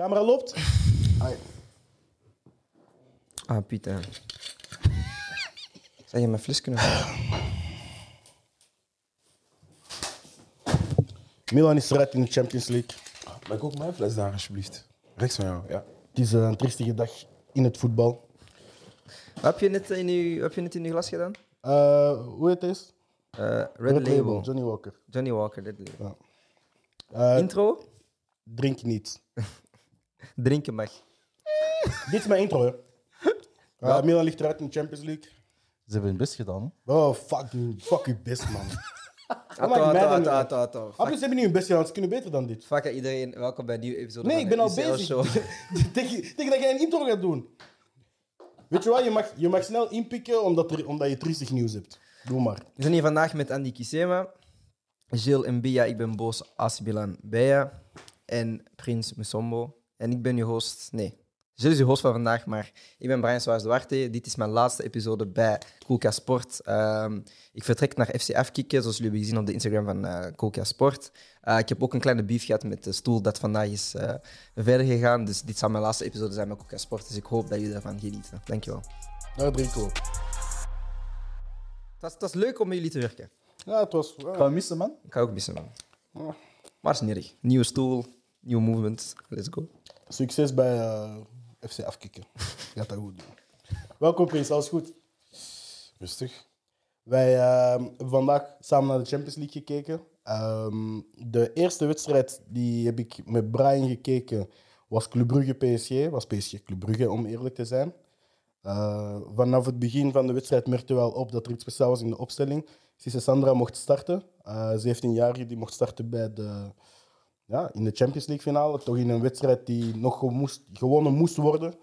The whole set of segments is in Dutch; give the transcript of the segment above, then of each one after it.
Camera loopt. Ah, Pieter. Zou je mijn fles kunnen? Milan is eruit in de Champions League. Mag ik ook mijn fles daar, alsjeblieft? Rechts van jou, ja. Het is eh, een triestige dag in het voetbal. Wat heb je net in je, heb je net in je glas gedaan? Eh, hoe heet het? Eh, Red, Label. Johnny Walker. Johnny Walker, Red Label. Eh, Intro? drink niet. Drinken mag. Dit is mijn intro, hè. Eh, Milan ligt eruit in de Champions League. Ze hebben hun best gedaan. hè. Oh, fuck, you- fuck je best, man. Ah, ze hebben niet hun best gedaan, ze kunnen beter dan dit. Fuck iedereen, welkom bij een nieuwe episode Nee, van ik ben al bezig. Tegen, dat jij een intro gaat doen. Weet je wat, je mag, je mag snel inpikken omdat, er, omdat je triestig nieuws hebt. Doe maar. We zijn hier vandaag met Andy Kisema, Gilles Mbia, ik ben Boos Asibilan Beya en Prins Musombo. En ik ben je host, nee, Gilles is je host van vandaag, maar ik ben Brian Soares Duarte. Dit is mijn laatste episode bij Coolca Sport. Ehm, ik vertrek naar FC Afkikken, zoals jullie hebben gezien op de Instagram van eh Coolca Sport. Eh, ik heb ook een kleine beef gehad met de stoel dat vandaag is eh, verder gegaan. Dus dit zal mijn laatste episode zijn met Coolca Sport. Dus ik hoop dat jullie ervan genieten. Dankjewel. We op. Het was, het was leuk om met jullie te werken. Ja, het was... ja. Ga je missen, man? Ik ga ook missen, man. Maar het is niet erg. Nieuwe stoel, nieuwe movement. Let's go. Succes bij eh, FC Afkikken. Je gaat dat goed doen. Welkom, Prins. Alles goed? Rustig. Wij eh, hebben vandaag samen naar de Champions League gekeken. Ehm, de eerste wedstrijd die heb ik met Brian gekeken was Club Brugge PSG. Was PSG Club Brugge, om eerlijk te zijn. Eh, vanaf het begin van de wedstrijd merkte wel op dat er iets speciaals was in de opstelling. Sisse Sandra mocht starten. Eh 17-jarige die mocht starten bij de, ja, in de Champions League finale. Toch in een wedstrijd die nog moest, gewonnen moest worden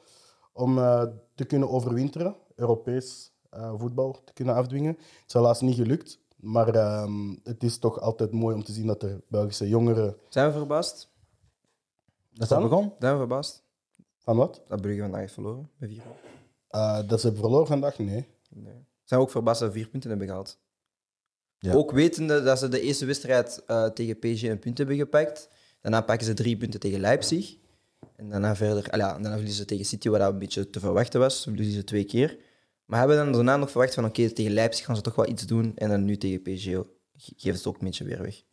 om eh, te kunnen overwinteren. Europees eh, voetbal te kunnen afdwingen. Het is helaas niet gelukt. Maar ehm, het is toch altijd mooi om te zien dat er Belgische jongeren... Zijn we verbaasd? Dat is begonnen? Zijn we verbaasd? Van wat? Dat Brugge vandaag heeft verloren. Met vier. Eh, dat ze hebben verloren vandaag? Nee. Nee. Zijn we ook verbaasd dat we vier punten hebben gehaald? Ja. Ook wetende dat ze de eerste wedstrijd eh, tegen PSG een punt hebben gepakt. Daarna pakken ze drie punten tegen Leipzig. En daarna verder... Ah ja, en daarna verliezen ze tegen City, wat een beetje te verwachten was. Verliezen ze twee keer. Maar hebben dan daarna nog verwacht van oké, tegen Leipzig gaan ze toch wel iets doen. En dan nu tegen PSG ge- geven ze het ook een beetje weer weg.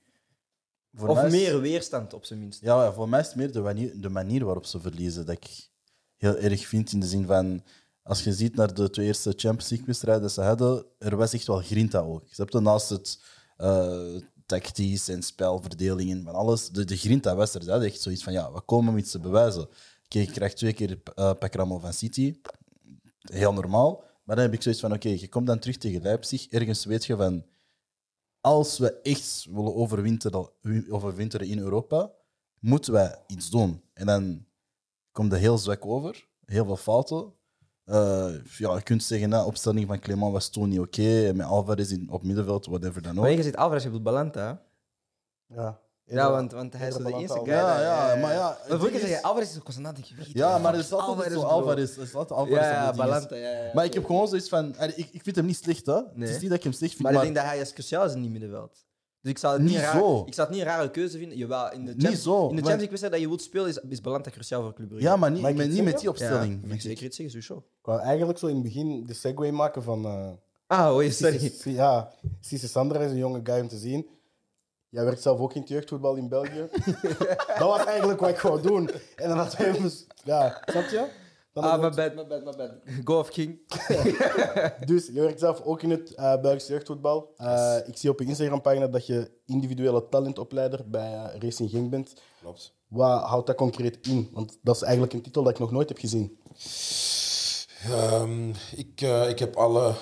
Voor of is- meer weerstand, op zijn minst. Ja, ja, voor mij is het meer de manier, de manier waarop ze verliezen dat ik heel erg vind. In de zin van, als je ziet naar de twee eerste Champions League wedstrijden dat ze hadden, er was echt wel grinta ook. Ze hebben naast het eh, tactisch en spelverdelingen van alles, de, de grinta was er. Echt zoiets van, ja, we komen om iets te bewijzen. Oké, je krijgt twee keer uh, van City. Heel normaal. Maar dan heb ik zoiets van, oké, je komt dan terug tegen Leipzig. Ergens weet je van, als we echt willen overwinteren, overwinteren in Europa, moeten wij iets doen. En dan komt het heel zwak over, heel veel fouten. Eh, ja, je kunt zeggen, de opstelling van Clement was toen niet oké. met Alvarez in, op middenveld, whatever dan ook. Maar je zit Alvarez, je bedoelt Balanta. Ja, Ja, want, want hij is zo de eerste guy. Ja, ja, maar ja, Maar ding zei je, is- Alvarez is constant aan het Ja, maar het is altijd zo bro. Alvarez. Het is altijd Alvarez. Ja. Balanta, ja, ja. Maar ik heb gewoon zoiets van... Ik, ik vind hem niet slecht, hè. Nee. Het is niet dat ik hem slecht vind, Maar maar... ik denk dat hij is cruciaal is in die middenveld. Dus ik zou het niet, Niet raar, zo. ik zou het niet een rare keuze vinden. Jawel, in de Niet zo, In de Champions League dat je wilt spelen, is, is Balanta cruciaal voor Club Brugge. Ja, maar niet, met, niet met die opstelling. ik zeker iets zeggen, sowieso. Ik wou eigenlijk zo in het begin de segue maken van... eh Ah, oei, sorry. Sisse- Ja, Sisse Sandra is een jonge guy om te zien. Jij werkt zelf ook in het jeugdvoetbal in België. dat was eigenlijk wat ik wou doen. En dan had hij hem... Ja, snap je? Dan Ah, hij- bad, my bad, my bad. Go of King. Dus je werkt zelf ook in het eh Belgisch jeugdvoetbal. Eh, Ik zie op je Instagram-pagina dat je individuele talentopleider bij eh, Racing Genk bent. Klopt. Wat houdt dat concreet in? Want dat is eigenlijk een titel dat ik nog nooit heb gezien. Ehm, ik, eh, ik heb alle,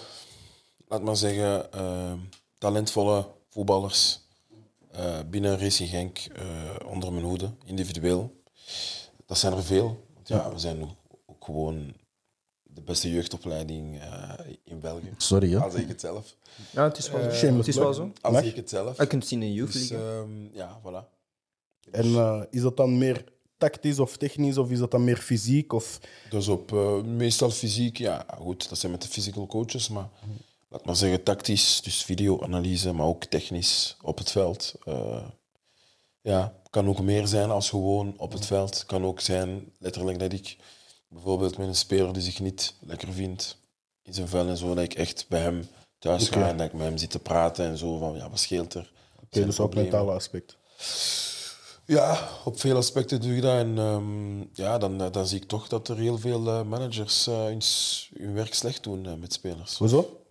laat maar zeggen, ehm, talentvolle voetballers eh, binnen Racing Genk eh, onder mijn hoede, individueel. Dat zijn er veel. Want ja, we zijn ook, gewoon de beste jeugdopleiding eh, in België. Sorry, hè. Al zeg ik het zelf. Ja, het is wel zo. shameless Het is wel zo. Al Mag? zeg ik het zelf. Je kunt het zien in Youth Dus League. ehm, ja, voilà. En eh, is dat dan meer tactisch of technisch? Of is dat dan meer fysiek? Of... Dus op eh, meestal fysiek, ja goed, dat zijn met de physical coaches, maar laat maar zeggen tactisch, dus videoanalyse, maar ook technisch op het veld. eh, ja, kan ook meer zijn als gewoon op het veld. Kan ook zijn, letterlijk, dat ik bijvoorbeeld met een speler die zich niet lekker vindt in zijn vel en zo, dat ik echt bij hem thuis ga en dat ik met hem zit te praten en zo van, ja, wat scheelt er? Oké, dus op mentale aspect. Ja, op veel aspecten doe je dat. En ehm, ja, dan, dan zie ik toch dat er heel veel eh, managers eh, hun, hun werk slecht doen eh, met spelers. Hoezo?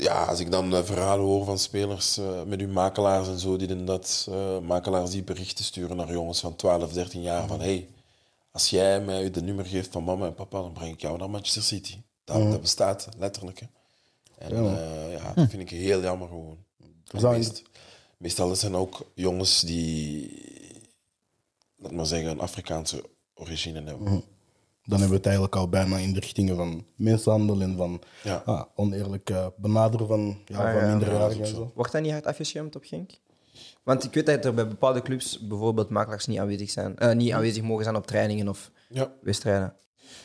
Ja, als ik dan eh, verhalen hoor van spelers eh, met hun makelaars en zo, die dan dat, eh, makelaars die berichten sturen naar jongens van 12, 13 jaar van hey, als jij mij de nummer geeft van mama en papa, dan breng ik jou naar Manchester City. Dat, dat bestaat letterlijk. Hè. En Ja, eh, ja, dat vind ik heel jammer gewoon. Meest- meestal dat zijn ook jongens die, laat maar zeggen, een Afrikaanse origine hebben. Dan hebben we het eigenlijk al bijna in de richtingen van mensenhandel en van Ja. ah, oneerlijk eh, benaderen van, ja, Ah, van ja, minderjarigen. Wordt dat niet hard afgeschermd op Genk? Want ik weet dat er bij bepaalde clubs bijvoorbeeld makelaars niet aanwezig, zijn, eh, niet aanwezig mogen zijn op trainingen of Ja. wedstrijden.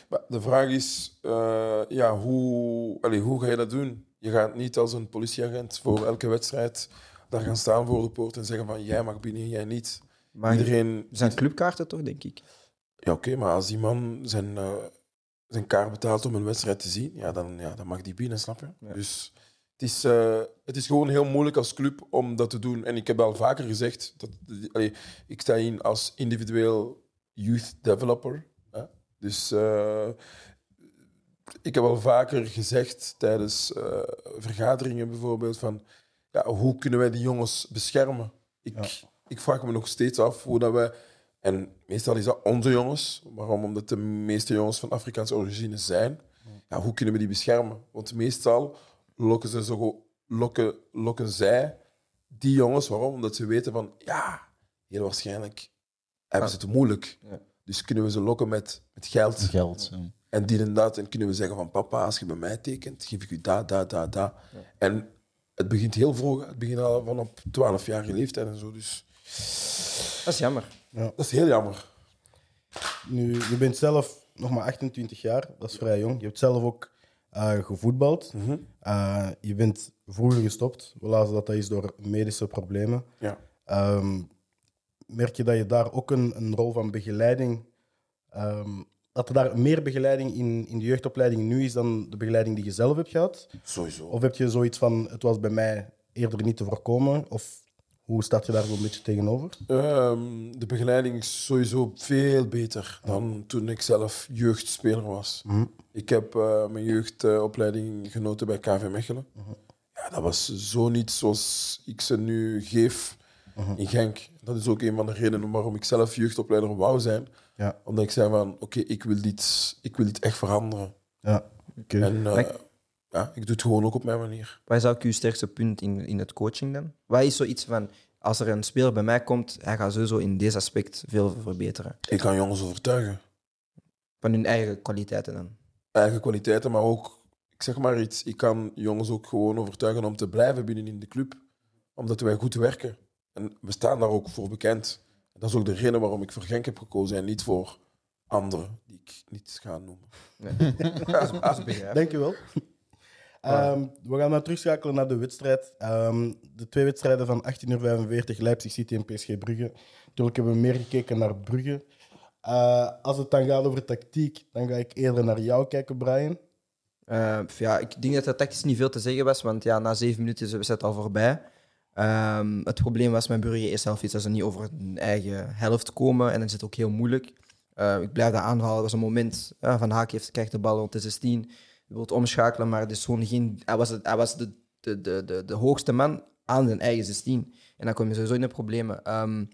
Maar de vraag is, eh, ja, hoe, allee, hoe ga je dat doen? Je gaat niet als een politieagent voor elke wedstrijd daar gaan staan voor de poort en zeggen van jij mag binnen, jij niet. Maar Iedereen... er zijn clubkaarten toch, denk ik? Ja, oké, maar als die man zijn, eh, zijn kaart betaalt om een wedstrijd te zien, ja, dan, ja, dan mag die binnen, snap je? Ja. Dus het is, eh, het is gewoon heel moeilijk als club om dat te doen. En ik heb al vaker gezegd, dat, allee, ik sta in als individueel youth developer. Hè? Dus eh, ik heb al vaker gezegd tijdens eh, vergaderingen bijvoorbeeld van ja, hoe kunnen wij die jongens beschermen? Ik, ik vraag me nog steeds af hoe dat wij... En meestal is dat onze jongens. Waarom? Omdat de meeste jongens van Afrikaanse origine zijn. Ja, hoe kunnen we die beschermen? Want meestal lokken, ze zo, lokken, lokken zij die jongens. Waarom? Omdat ze weten van, ja, heel waarschijnlijk hebben ze het moeilijk. Ja. Dus kunnen we ze lokken met, met geld. Geld. ja. En en dat. En kunnen we zeggen van papa, als je bij mij tekent, geef ik u dat, dat, dat, dat. En het begint heel vroeg. Het begint al van op 12-jarige leeftijd en zo. Dus Dat is jammer. dat is heel jammer. Nu, je bent zelf nog maar 28 jaar, dat is vrij jong. Je hebt zelf ook eh, gevoetbald. Eh, je bent vroeger gestopt. We lazen dat dat is door medische problemen. Ja. Ehm, merk je dat je daar ook een, een rol van begeleiding... ehm, dat er daar meer begeleiding in, in de jeugdopleiding nu is dan de begeleiding die je zelf hebt gehad? Sowieso. Of heb je zoiets van, het was bij mij eerder niet te voorkomen? Of hoe staat je daar zo'n beetje tegenover? Ehm, de begeleiding is sowieso veel beter dan toen ik zelf jeugdspeler was. Ik heb eh, mijn jeugdopleiding genoten bij KV Mechelen. Ja, dat was zo niet zoals ik ze nu geef in Genk. Dat is ook een van de redenen waarom ik zelf jeugdopleider wou zijn. Ja. Omdat ik zei van, oké, ik wil dit, ik wil dit echt veranderen. Ja. En eh, ja, ik doe het gewoon ook op mijn manier. Wat is ook uw sterkste punt in, in het coaching dan? Wat is zoiets van, als er een speler bij mij komt, hij gaat sowieso in deze aspect veel verbeteren? Ik kan jongens overtuigen. Van hun eigen kwaliteiten dan? eigen kwaliteiten, maar ook, ik zeg maar iets, ik kan jongens ook gewoon overtuigen om te blijven binnen in de club. Omdat wij goed werken. En we staan daar ook voor bekend. Dat is ook de reden waarom ik voor Genk heb gekozen en niet voor anderen die ik niet ga noemen. Dat is, dat is begrijpelijk. Dankjewel. Ehm we gaan nou terugschakelen naar de wedstrijd. Ehm, de twee wedstrijden van 18:45 uur Leipzig City en PSG Brugge. Natuurlijk hebben we meer gekeken naar Brugge. Eh, als het dan gaat over tactiek, dan ga ik eerder naar jou kijken, Brian. Eh, ja, ik denk dat er tactisch niet veel te zeggen was, want ja, na zeven minuten is de wedstrijd al voorbij. Ehm, het probleem was met Brugge eerst helft is dat ze niet over hun eigen helft komen en dan is het ook heel moeilijk. Eh, ik blijf dat aanhalen. Er was een moment van Haak heeft, krijgt de bal rond de 16, je wilt omschakelen, maar het is gewoon geen, hij was, het, hij was de, de, de, de, de hoogste man aan zijn eigen 16. En dan kom je sowieso in de problemen. Ehm,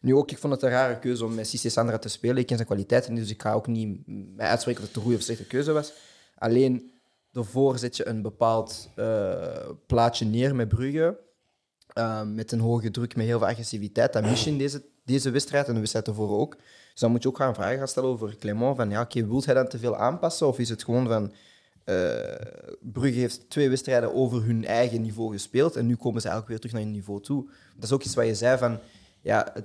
nu ook, ik vond het een rare keuze om met Cissé Sandra te spelen. Ik ken zijn kwaliteiten niet, dus ik ga ook niet mij uitspreken of het een goede of slechte keuze was. Alleen, daarvoor zet je een bepaald eh, plaatje neer met Brugge. eh, met een hoge druk, met heel veel agressiviteit. Dat mis je in deze, deze wedstrijd en de wedstrijd ervoor ook. Dus dan moet je ook gaan vragen gaan stellen over Clement. Van, ja, wilt hij dan te veel aanpassen? Of is het gewoon van... eh, Brugge heeft twee wedstrijden over hun eigen niveau gespeeld. En nu komen ze eigenlijk weer terug naar hun niveau toe. Dat is ook iets wat je zei van... Ja, het,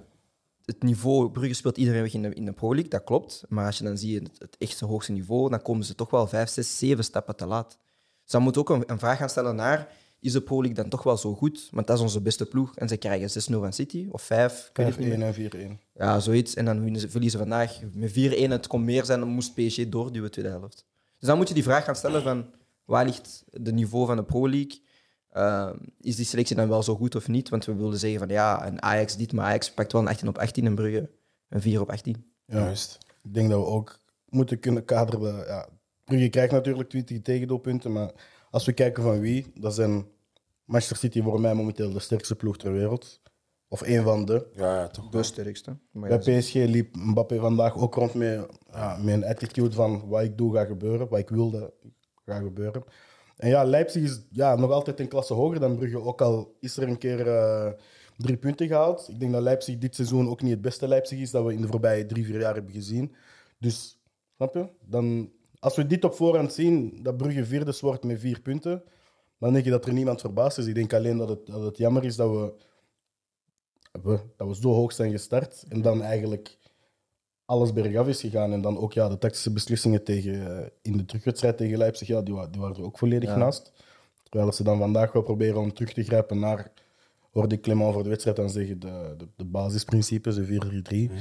het niveau... Brugge speelt iedereen weg in de, in de Pro League, dat klopt. Maar als je dan ziet het, het echte hoogste niveau, dan komen ze toch wel vijf, zes, zeven stappen te laat. Dus dan moet ook een, een vraag gaan stellen naar... is de Pro League dan toch wel zo goed? Want dat is onze beste ploeg. En ze krijgen 6-0 van City, of 5, ik weet het niet 5-1 meer. en 4-1. Ja, zoiets. En dan verliezen vandaag met 4-1. Het kon meer zijn, dan moest PSG doorduwen tweede helft. Dus dan moet je die vraag gaan stellen van, waar ligt de niveau van de Pro League? Uh, is die selectie dan wel zo goed of niet? Want we wilden zeggen van, ja, een Ajax dit, maar Ajax pakt wel een 18 op 18 en Brugge een 4 op 18. Ja. Juist. Ik denk dat we ook moeten kunnen kaderen. Ja, Brugge krijgt natuurlijk 20 tegendoelpunten, maar als we kijken van wie, dat zijn Manchester City voor mij momenteel de sterkste ploeg ter wereld. Of één van de. Ja, ja, toch. De sterkste. Maar Bij ja, PSG liep Mbappé vandaag ook rond met, ja, met een attitude van wat ik doe gaat gebeuren, wat ik wilde gaat gebeuren. En ja, Leipzig is ja, nog altijd een klasse hoger dan Brugge, ook al is er een keer eh, drie punten gehaald. Ik denk dat Leipzig dit seizoen ook niet het beste Leipzig is dat we in de voorbije drie, vier jaar hebben gezien. Dus, snap je? Dan, als we dit op voorhand zien, dat Brugge vierde wordt met vier punten, dan denk je dat er niemand verbaasd is. Ik denk alleen dat het, dat het jammer is dat we, we, dat we zo hoog zijn gestart en dan eigenlijk alles bergaf is gegaan. En dan ook ja, de tactische beslissingen tegen, eh, in de terugwedstrijd tegen Leipzig, ja, die, die waren er ook volledig Ja. naast. Terwijl ze dan vandaag wel proberen om terug te grijpen naar, hoorde ik Clement voor de wedstrijd dan zeggen, de, de, de basisprincipes, de 4-3-3.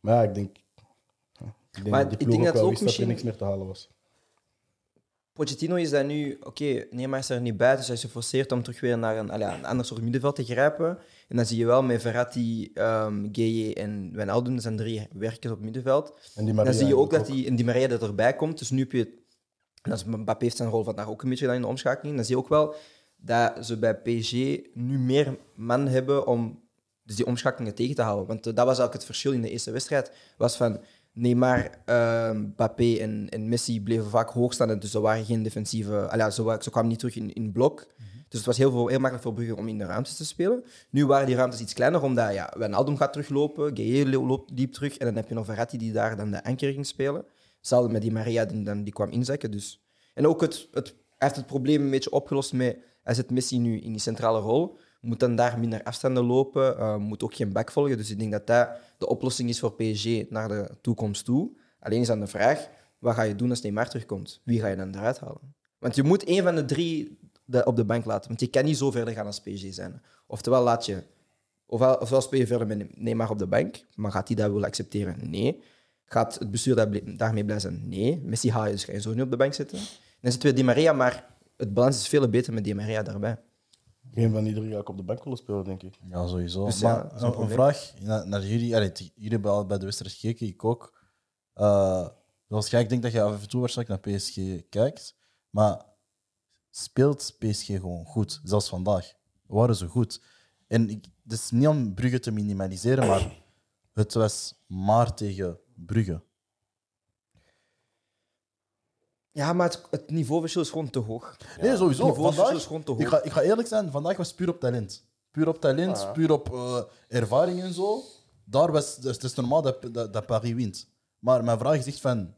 Maar ja, ik denk, ik denk Maar dat die ik ploeg denk ook dat wel ook wist dat er misschien- niks meer te halen was. Pochettino is dat nu, oké, Neymar is er niet bij, dus hij is geforceerd om terug weer naar een, allee, een ander soort middenveld te grijpen. En dan zie je wel met Verratti, um, Gueye en Wijnaldum, dat zijn drie werkers op middenveld. En die Maria dan zie je ook dat die, en die Maria dat erbij komt. Dus nu heb je, en dat is, Mbappé heeft zijn rol vandaag ook een beetje gedaan in de omschakeling. Dan zie je ook wel dat ze bij PSG nu meer man hebben om dus die omschakelingen tegen te houden. Want eh, dat was eigenlijk het verschil in de eerste wedstrijd. Was van Neymar, eh, Mbappé en, en Messi bleven vaak hoog staan. en Dus er waren geen defensieve... Allee, ze, ze kwamen niet terug in, in blok. Dus het was heel, veel, heel makkelijk voor Brugge om in de ruimtes te spelen. Nu waren die ruimtes iets kleiner, omdat ja, Wijnaldum gaat teruglopen, Gueye lo- loopt diep terug en dan heb je nog Verratti die daar dan de anker ging spelen. Hetzelfde met die Maria die, dan, die kwam inzakken. Dus. En ook het, het, hij heeft het probleem een beetje opgelost met... Hij zet Messi nu in die centrale rol, moet dan daar minder afstanden lopen, eh, moet ook geen back volgen. Dus ik denk dat dat de oplossing is voor PSG naar de toekomst toe. Alleen is dan de vraag, wat ga je doen als Neymar terugkomt? Wie ga je dan eruit halen? Want je moet één van de drie op de bank laten. Want je kan niet zo verder gaan als PSG zijn. Oftewel laat je... Ofwel, ofwel speel je verder met Neymar op de bank, maar gaat hij dat willen accepteren? Nee. Gaat het bestuur daarmee blij zijn? Nee. Messi ga je dus ga je zo niet op de bank zetten. Dan zitten we Di Maria, maar het balans is veel beter met Di Maria daarbij. Geen van die drie ga ik op de bank willen spelen, denk ik. Ja, sowieso. Dus ja, maar een een, vraag naar, naar jullie. Allee, t- jullie hebben al bij de wedstrijd gekeken, ik ook. Eh, zoals jij, ik denk dat je af en toe waarschijnlijk naar PSG kijkt. Maar speelt PSG gewoon goed? Zelfs vandaag. Waren ze goed? En ik, het is niet om Brugge te minimaliseren, maar het was maar tegen Brugge. Ja, maar het, het niveauverschil is gewoon te hoog. Nee, sowieso. Het niveauverschil Vandaag, is gewoon te hoog. ik, ga, ik ga eerlijk zijn, vandaag was puur op talent. Puur op talent, Ja. puur op eh, ervaring en zo. Daar was, dus het is normaal dat, dat, dat Paris wint. Maar mijn vraag is echt van...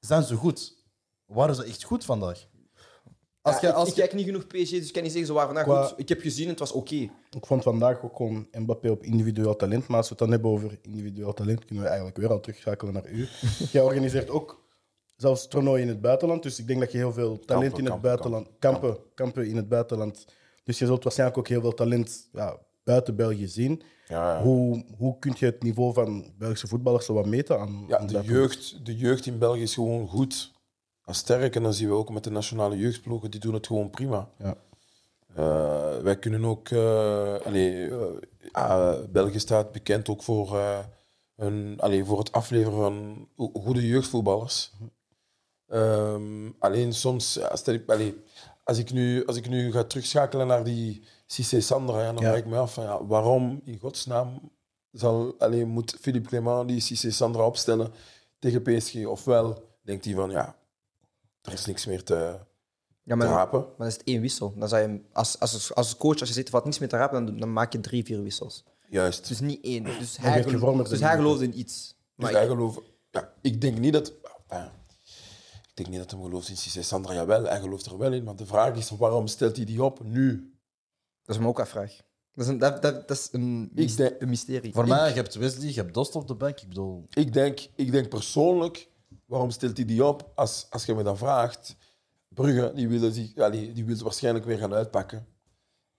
Zijn ze goed? Waren ze echt goed vandaag? Als Ja, je, ik, als ik je- kijk niet genoeg PSG, dus ik kan niet zeggen ze waren vandaag Qua- goed. Ik heb gezien, het was oké. Ik vond vandaag ook gewoon Mbappé op individueel talent. Maar als we het dan hebben over individueel talent, kunnen we eigenlijk weer al terugschakelen naar u. Jij organiseert ook zelfs toernooien in het buitenland. Dus ik denk dat je heel veel talent Kampen, in het kampen, buitenland... Kampen, kampen in het buitenland. Dus je zult waarschijnlijk ook heel veel talent ja, buiten België zien. Ja, ja. Hoe, hoe kun je het niveau van Belgische voetballers zo wat meten aan, Ja, aan de jeugd, de jeugd in België is gewoon goed. En sterk. En dan zien we ook met de nationale jeugdploegen, die doen het gewoon prima. Ja. Eh, wij kunnen ook... allee, ja, België staat bekend ook voor, een, allee, voor het afleveren van go- goede jeugdvoetballers. Ehm, alleen soms, ja, stel ik, allee, als, ik nu, als ik nu ga terugschakelen naar die Cissé Sandra, ja, dan Ja. vraag ik me af, van, ja, waarom in godsnaam zal, allee, moet Philippe Clement die Cissé Sandra opstellen tegen PSG? Ofwel denkt hij van, ja, er is niks meer te, Ja, te maar, maar rapen. dan is het één wissel. Dan zou je, als, als, als coach, als je zegt, er valt niks meer te rapen, dan, dan maak je drie, vier wissels. Juist. Dus niet één. Dus hij, je gelo- vormers dus in hij geloofde in iets. Dus Maar hij gelooft... Ja, ik denk niet dat... ah, ik denk niet dat hij gelooft in Cissé Sandra. Jawel, hij gelooft er wel in. Maar de vraag is, waarom stelt hij die op nu? dat is me ook een vraag. Dat is een, dat, dat, dat is een, Ik mys- denk- een mysterie. Voor mij, je hebt Wesley, je hebt Dost op de bank. Ik bedoel... Ik denk, ik denk persoonlijk, waarom stelt hij die op? Als, als je me dan vraagt, Brugge, die willen, zich, allee, die willen waarschijnlijk weer gaan uitpakken.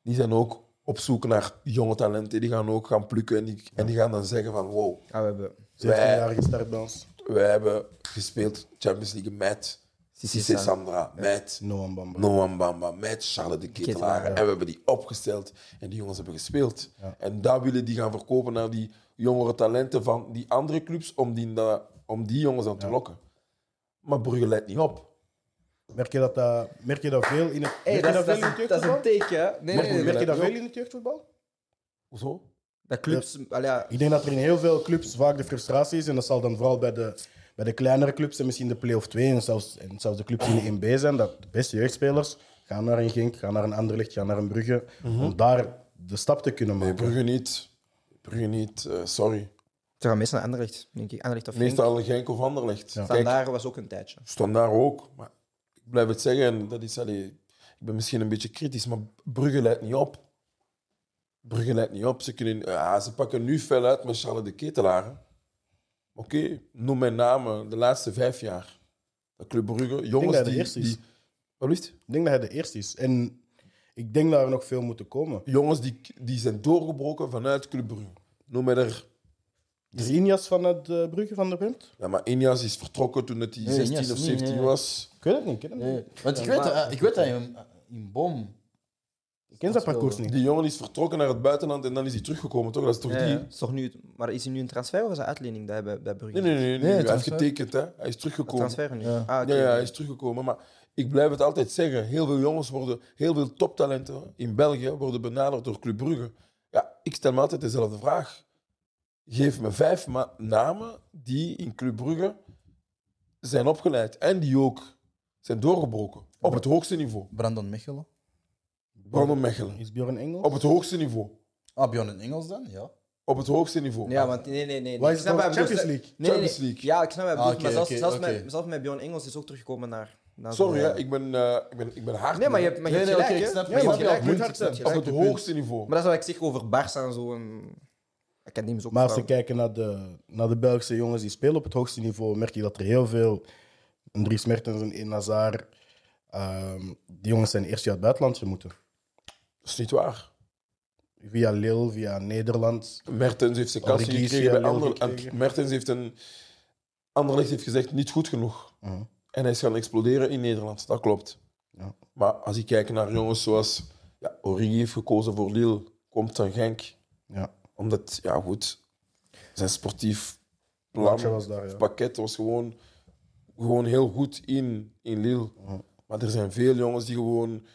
Die zijn ook op zoek naar jonge talenten. Die gaan ook gaan plukken en die, en die gaan dan zeggen van wow, Ah, we hebben 17-jarige start bij ons. Wij hebben gespeeld Champions League met Cissé San. Sandra, met Noah Bamba. Noah Bamba, met Charles de Ketelaar. En we hebben die opgesteld en die jongens hebben gespeeld. En daar willen die gaan verkopen naar die jongere talenten van die andere clubs om die, om die jongens aan te lokken. Maar Brugge leidt niet op. Merk je dat, dat, merk je dat veel in het, Hey, merk je dat, veel dat, in is, het dat is een jeugdvoetbal? teken. Nee, Merk, nee, nee. merk je dat dat veel in het jeugdvoetbal? Hoezo? Dat clubs... ja, Ik denk dat er in heel veel clubs vaak de frustratie is. En dat zal dan vooral bij de, bij de kleinere clubs en misschien de play-off 2 en zelfs, en zelfs de clubs in de 1B zijn. Dat de beste jeugdspelers gaan naar een Genk, gaan naar een Anderlecht, gaan naar een Brugge. Om daar de stap te kunnen Nee, maken. Brugge niet. Brugge niet, eh, sorry. Ze gaan meestal naar Anderlecht, denk ik. Anderlecht of Genk. Meestal Genk of Anderlecht. Kijk, Standaard was ook een tijdje. Standaard ook. Maar ik blijf het zeggen, en dat is, allee, ik ben misschien een beetje kritisch, maar Brugge leidt niet op. Brugge leidt niet op. Ze, kunnen, ja, ze pakken nu fel uit met Charles de Ketelaar. Oké, noem mijn namen de laatste vijf jaar. De Club Brugge, jongens dat hij de die... eerste is. die wat blieft? Ik denk dat hij de eerste is. En ik denk dat er nog veel moeten komen. Jongens die, die zijn doorgebroken vanuit Club Brugge. Noem mij er... Is Inias van het eh, Brugge van de Punt? Ja, maar Injas is vertrokken toen het die Nee, 16 Injas of niet, 17 nee. was. Ik weet het niet. Ik ken, het niet. Nee, want ik, weet, dat- ik weet dat in, in Boom. Ik ken zijn parcours niet. Die jongen is vertrokken naar het buitenland en dan is hij teruggekomen, toch? Dat is toch Ja, die... Is toch nu, maar is hij nu een transfer of is dat uitlening dat hij bij, bij Brugge Nee, nee, nee. nee, Nee, hij heeft getekend, hè. Hij is teruggekomen. Transfer nu? Ja. Ah. Ja, ja, hij is teruggekomen. Maar ik blijf het altijd zeggen. Heel veel jongens worden, heel veel toptalenten in België worden benaderd door Club Brugge. Ja, ik stel me altijd dezelfde vraag. Geef me vijf ma- namen die in Club Brugge zijn opgeleid en die ook zijn doorgebroken. Op het hoogste niveau. Brandon Mechelen. Brandon Mechelen. Is Bjorn Engels? Op het hoogste niveau. Ah, Bjorn in Engels dan? Ja. Op het hoogste niveau. Ja, want nee, nee, nee. Wat Ik is snap het bedoelt. Champions League? Nee, nee, nee. Champions League. Ja, ik snap hij Ah, maar zelfs, zelfs. Met, zelfs met Bjorn Engels is ook teruggekomen naar... naar Sorry, hè, ik, ben, eh, ik, ben, ik ben hard. Nee, maar je hebt, maar je Nee, hebt nee, gelijk, ik snap- je ik je Je hebt ik Op het hoogste niveau. Maar dat is wat ik zeg over Barça en zo. En... Academies ook. Maar als we kijken naar de, naar de Belgische jongens die spelen op het hoogste niveau, merk je dat er heel veel, een Dries Mertens, een Een Hazard, ehm, die jongens zijn eerst jaar het buitenlandje moeten. Dat is niet waar. Via Lille, via Nederland. Mertens heeft zijn kans gekregen bij. Mertens heeft een. Anderlecht heeft gezegd niet goed genoeg. En hij is gaan exploderen in Nederland. Dat klopt. Ja. Maar als ik kijk naar jongens zoals. Ja, Origi heeft gekozen voor Lille, komt van Genk. Ja, Omdat, ja goed, zijn sportief plan, was daar, ja. pakket was gewoon, gewoon heel goed in, in Lille. Maar er zijn veel jongens die gewoon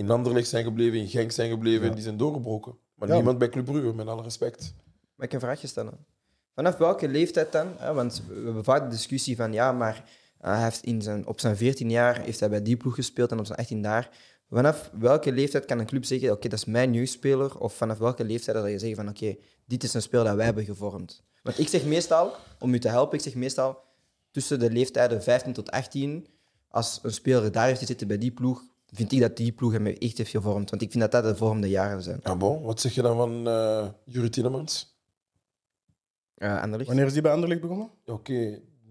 in Anderlecht zijn gebleven, in Genk zijn gebleven, Ja. en die zijn doorgebroken. Maar Ja. niemand bij Club Brugge, met alle respect. Maar ik een vraagje stellen. Vanaf welke leeftijd dan? Hè? Want we hebben vaak de discussie van ja, maar eh, hij heeft in zijn, op zijn 14 jaar heeft hij bij die ploeg gespeeld en op zijn 18 jaar. Vanaf welke leeftijd kan een club zeggen: oké, dat is mijn jeugdspeler? Of vanaf welke leeftijd dat je zeggen van oké, dit is een speler dat wij hebben gevormd? Want ik zeg meestal, om u te helpen, ik zeg meestal tussen de leeftijden 15 tot 18, als een speler daar heeft gezeten bij die ploeg, vind ik dat die ploeg hem echt heeft gevormd. Want ik vind dat dat de vormde jaren zijn. Ah, bon, wat zeg je dan van eh Jurie Tielemans? Uh, Anderlecht. Wanneer is die bij Anderlecht begonnen? Ja, Oké,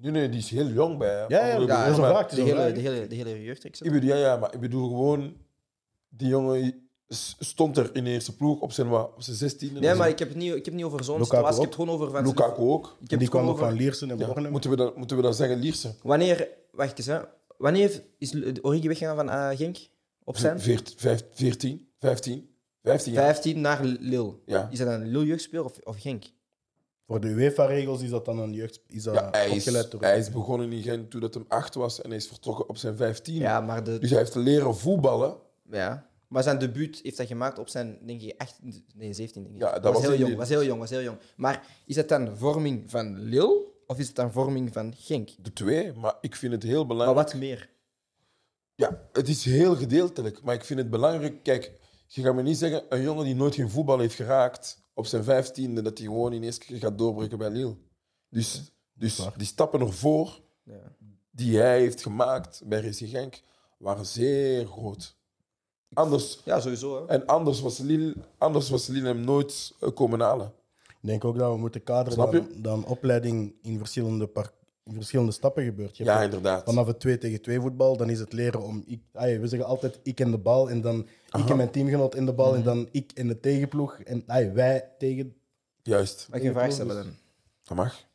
nee, nee, die is heel jong bij. Ja, ja, Anderlecht. dat is een Maar- vraag. het De een hele, de hele, de hele jeugdreeks. hè? Ik bedoel, ja, ja, maar ik bedoel gewoon, die jongen stond er in de eerste ploeg op zijn, wat, op zijn 16e. Nee, maar ik heb het niet, ik heb het niet over zo'n situatie. Ik heb ook. het gewoon over... Van Lukaku ook. Ik heb Die kwam nog van. Liersen en Ja, Bornem. moeten, we dat, moeten we dat zeggen, Lierse? Wanneer... Wacht eens, hè. Wanneer is Origi weggegaan van eh, Genk? Op zijn? Veert- vijf- 14, 15, 15 jaar. 15 naar Lille. Ja. Is dat een Lille jeugdspeler of, of Genk? Voor de UEFA-regels is dat dan een jeugd... Is dat Ja, hij, is, hij is begonnen in Gent toen dat hem 8 was en hij is vertrokken op zijn 15. Ja, maar de... Dus hij heeft leren voetballen. Ja. Maar zijn debuut heeft hij gemaakt op zijn, denk ik, 18... Nee, 17, denk ik. Ja, dat was, was heel jong, was heel jong, was heel jong. Maar is dat dan vorming van Lille of is het dan vorming van Genk? De twee, maar ik vind het heel Maar belangrijk. wat meer? Ja, het is heel gedeeltelijk, maar ik vind het belangrijk. Kijk, je gaat me niet zeggen, een jongen die nooit geen voetbal heeft geraakt op zijn vijftiende, dat hij gewoon ineens gaat doorbreken bij Lille. Dus, dus die stappen ervoor Ja. die hij heeft gemaakt bij Racing Genk waren zeer groot. Anders, ja, sowieso. Hè. en anders was, Lille, anders was Lille hem nooit eh, komen halen. Ik denk ook dat we moeten kaderen je? dan, dan opleiding in verschillende, par- in verschillende stappen gebeurt. Je hebt Ja, inderdaad. Vanaf het 2 tegen 2 voetbal, dan is het leren om. Ik, we zeggen altijd ik en de bal, en dan ik en mijn teamgenoot in de bal, Mhm. en dan ik en de tegenploeg. En wij tegen. Juist. Mag ik een vraag stellen dan? Dat mag.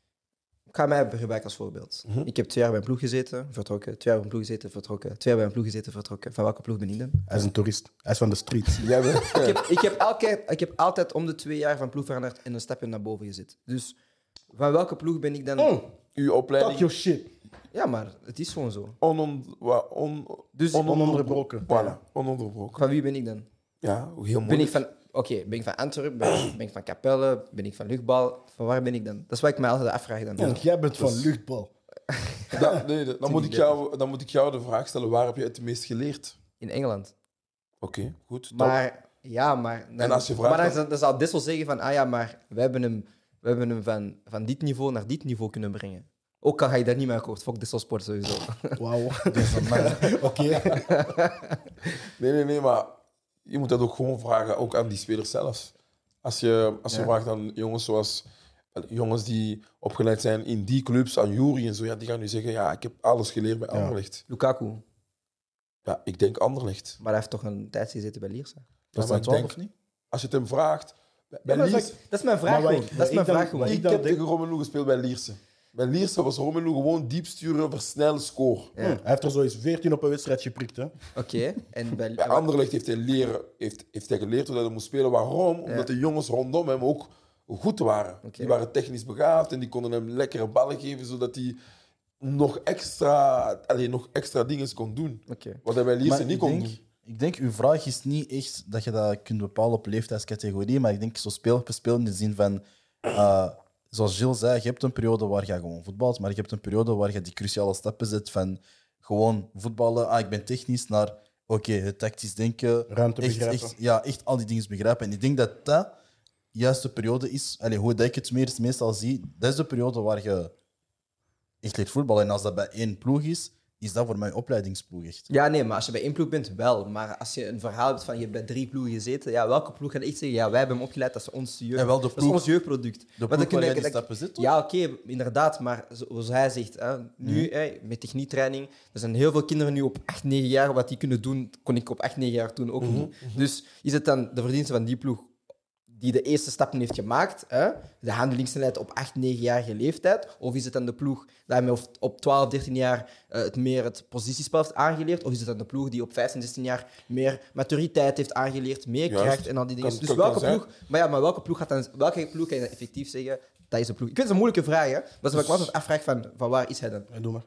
Ik ga mij gebruiken als voorbeeld. Mhm. Ik heb twee jaar bij een ploeg gezeten, vertrokken. Twee jaar bij een ploeg gezeten, vertrokken. Twee jaar bij een ploeg gezeten, vertrokken. Van welke ploeg ben ik dan? Hij is een toerist. Hij is van de street. Jij bent... Ik heb, ik, heb elke, ik heb altijd om de twee jaar van ploeg veranderd en een stapje naar boven gezet. Dus van welke ploeg ben ik dan? Oh, Uw talk opleiding your shit. Ja, maar het is gewoon zo. onon, wa- on, Dus Ononderbroken. Voilà, ononderbroken. van wie ben ik dan? Ja, heel mooi. Ben ik van, oké, ben ik van Antwerpen? Ben, ben ik van Capelle? Ben ik van Luchtbal? Van waar ben ik dan? Dat is wat ik mij altijd afvraag dan. Want jij bent van luchtbal. Dan, nee, dan, dan moet ik jou, dan moet ik jou de vraag stellen, waar heb je het meest geleerd? In Engeland. Oké, goed. top. Maar ja, maar. Dan, En als je vraagt maar dan, dan- dan zal Dissel zeggen van, ah ja, maar we hebben hem, we hebben hem van, van dit niveau naar dit niveau kunnen brengen. Ook al ga je daar niet mee akkoord. Fuck Dissel Sport sowieso. Wauw. Dus Oké. Nee, nee, nee, maar je moet dat ook gewoon vragen, ook aan die spelers zelf. Als je, als je Ja. vraagt aan jongens zoals jongens die opgeleid zijn in die clubs, aan Jury en zo, ja, die gaan nu zeggen, ja, ik heb alles geleerd bij Ja. Anderlecht. Lukaku. Ja, ik denk Anderlecht. Maar hij heeft toch een tijd gezeten bij Lierse. Dat is dan ik 12 denk- of niet? Als je het hem vraagt, bij, bij Ja, maar Liers- dat, is, dat is mijn vraag ik- Dat is mijn ik vraag ik dan heb denk- tegen Romelu gespeeld bij Lierse. Bij Lierse was Romelu gewoon diep sturen, versnellen, score. Ja. Hij heeft er zo eens 14 op een wedstrijd geprikt. Hè? Oké. En bij, Bij Anderlecht heeft hij, leren, heeft, heeft hij geleerd hoe hij moest spelen. Waarom? Omdat de jongens rondom hem ook goed waren. Die waren technisch begaafd en die konden hem lekkere ballen geven, zodat hij nog extra, alleen nog extra dingen kon doen. Oké. Wat hij bij Lierse Maar niet kon denk, doen. ik denk, uw vraag is niet echt dat je dat kunt bepalen op leeftijdscategorie, maar ik denk zo speel per speel in de zin van, eh, zoals Gilles zei, je hebt een periode waar je gewoon voetbalt, maar je hebt een periode waar je die cruciale stappen zet van gewoon voetballen, ah, ik ben technisch, naar oké, het tactisch denken, Ruimte echt, begrijpen. echt, ja, echt al die dingen begrijpen. En ik denk dat dat juist de periode is, allee, hoe dat ik het meest, meestal zie, dat is de periode waar je echt leert voetballen. En als dat bij één ploeg is, is dat voor mij opleidingsploeg echt. Ja, nee, maar als je bij één ploeg bent, wel. Maar als je een verhaal hebt van je hebt bij drie ploegen gezeten, ja, welke ploeg gaat echt zeggen, ja, wij hebben hem opgeleid, dat is ons jeugd. En wel de Dat is ons jeugdproduct. De ploeg dan kun je- die stappen toch? Ja, oké, inderdaad, maar zo- zoals hij zegt, hè, nu hè, met techniektraining, er zijn heel veel kinderen nu op 8, 9 jaar, wat die kunnen doen, kon ik op 8, 9 jaar toen ook niet. Dus is het dan de verdienste van die ploeg die de eerste stappen heeft gemaakt, hè, de handelingssnelheid op 8, 9-jarige leeftijd, of is het dan de ploeg die hem op- op 12, 13 jaar eh, het meer het positiespel heeft aangeleerd, of is het dan de ploeg die op 15, 16 jaar meer maturiteit heeft aangeleerd, meer Juist. kracht en al die dingen. Kan- dus welke zijn. ploeg maar ja, maar welke ploeg, gaat dan, welke ploeg kan je dan effectief zeggen, dat is de ploeg? Ik vind het een moeilijke vraag, hè? Dat is wat ik altijd afvraag van, van waar is hij dan? Ja, doe maar.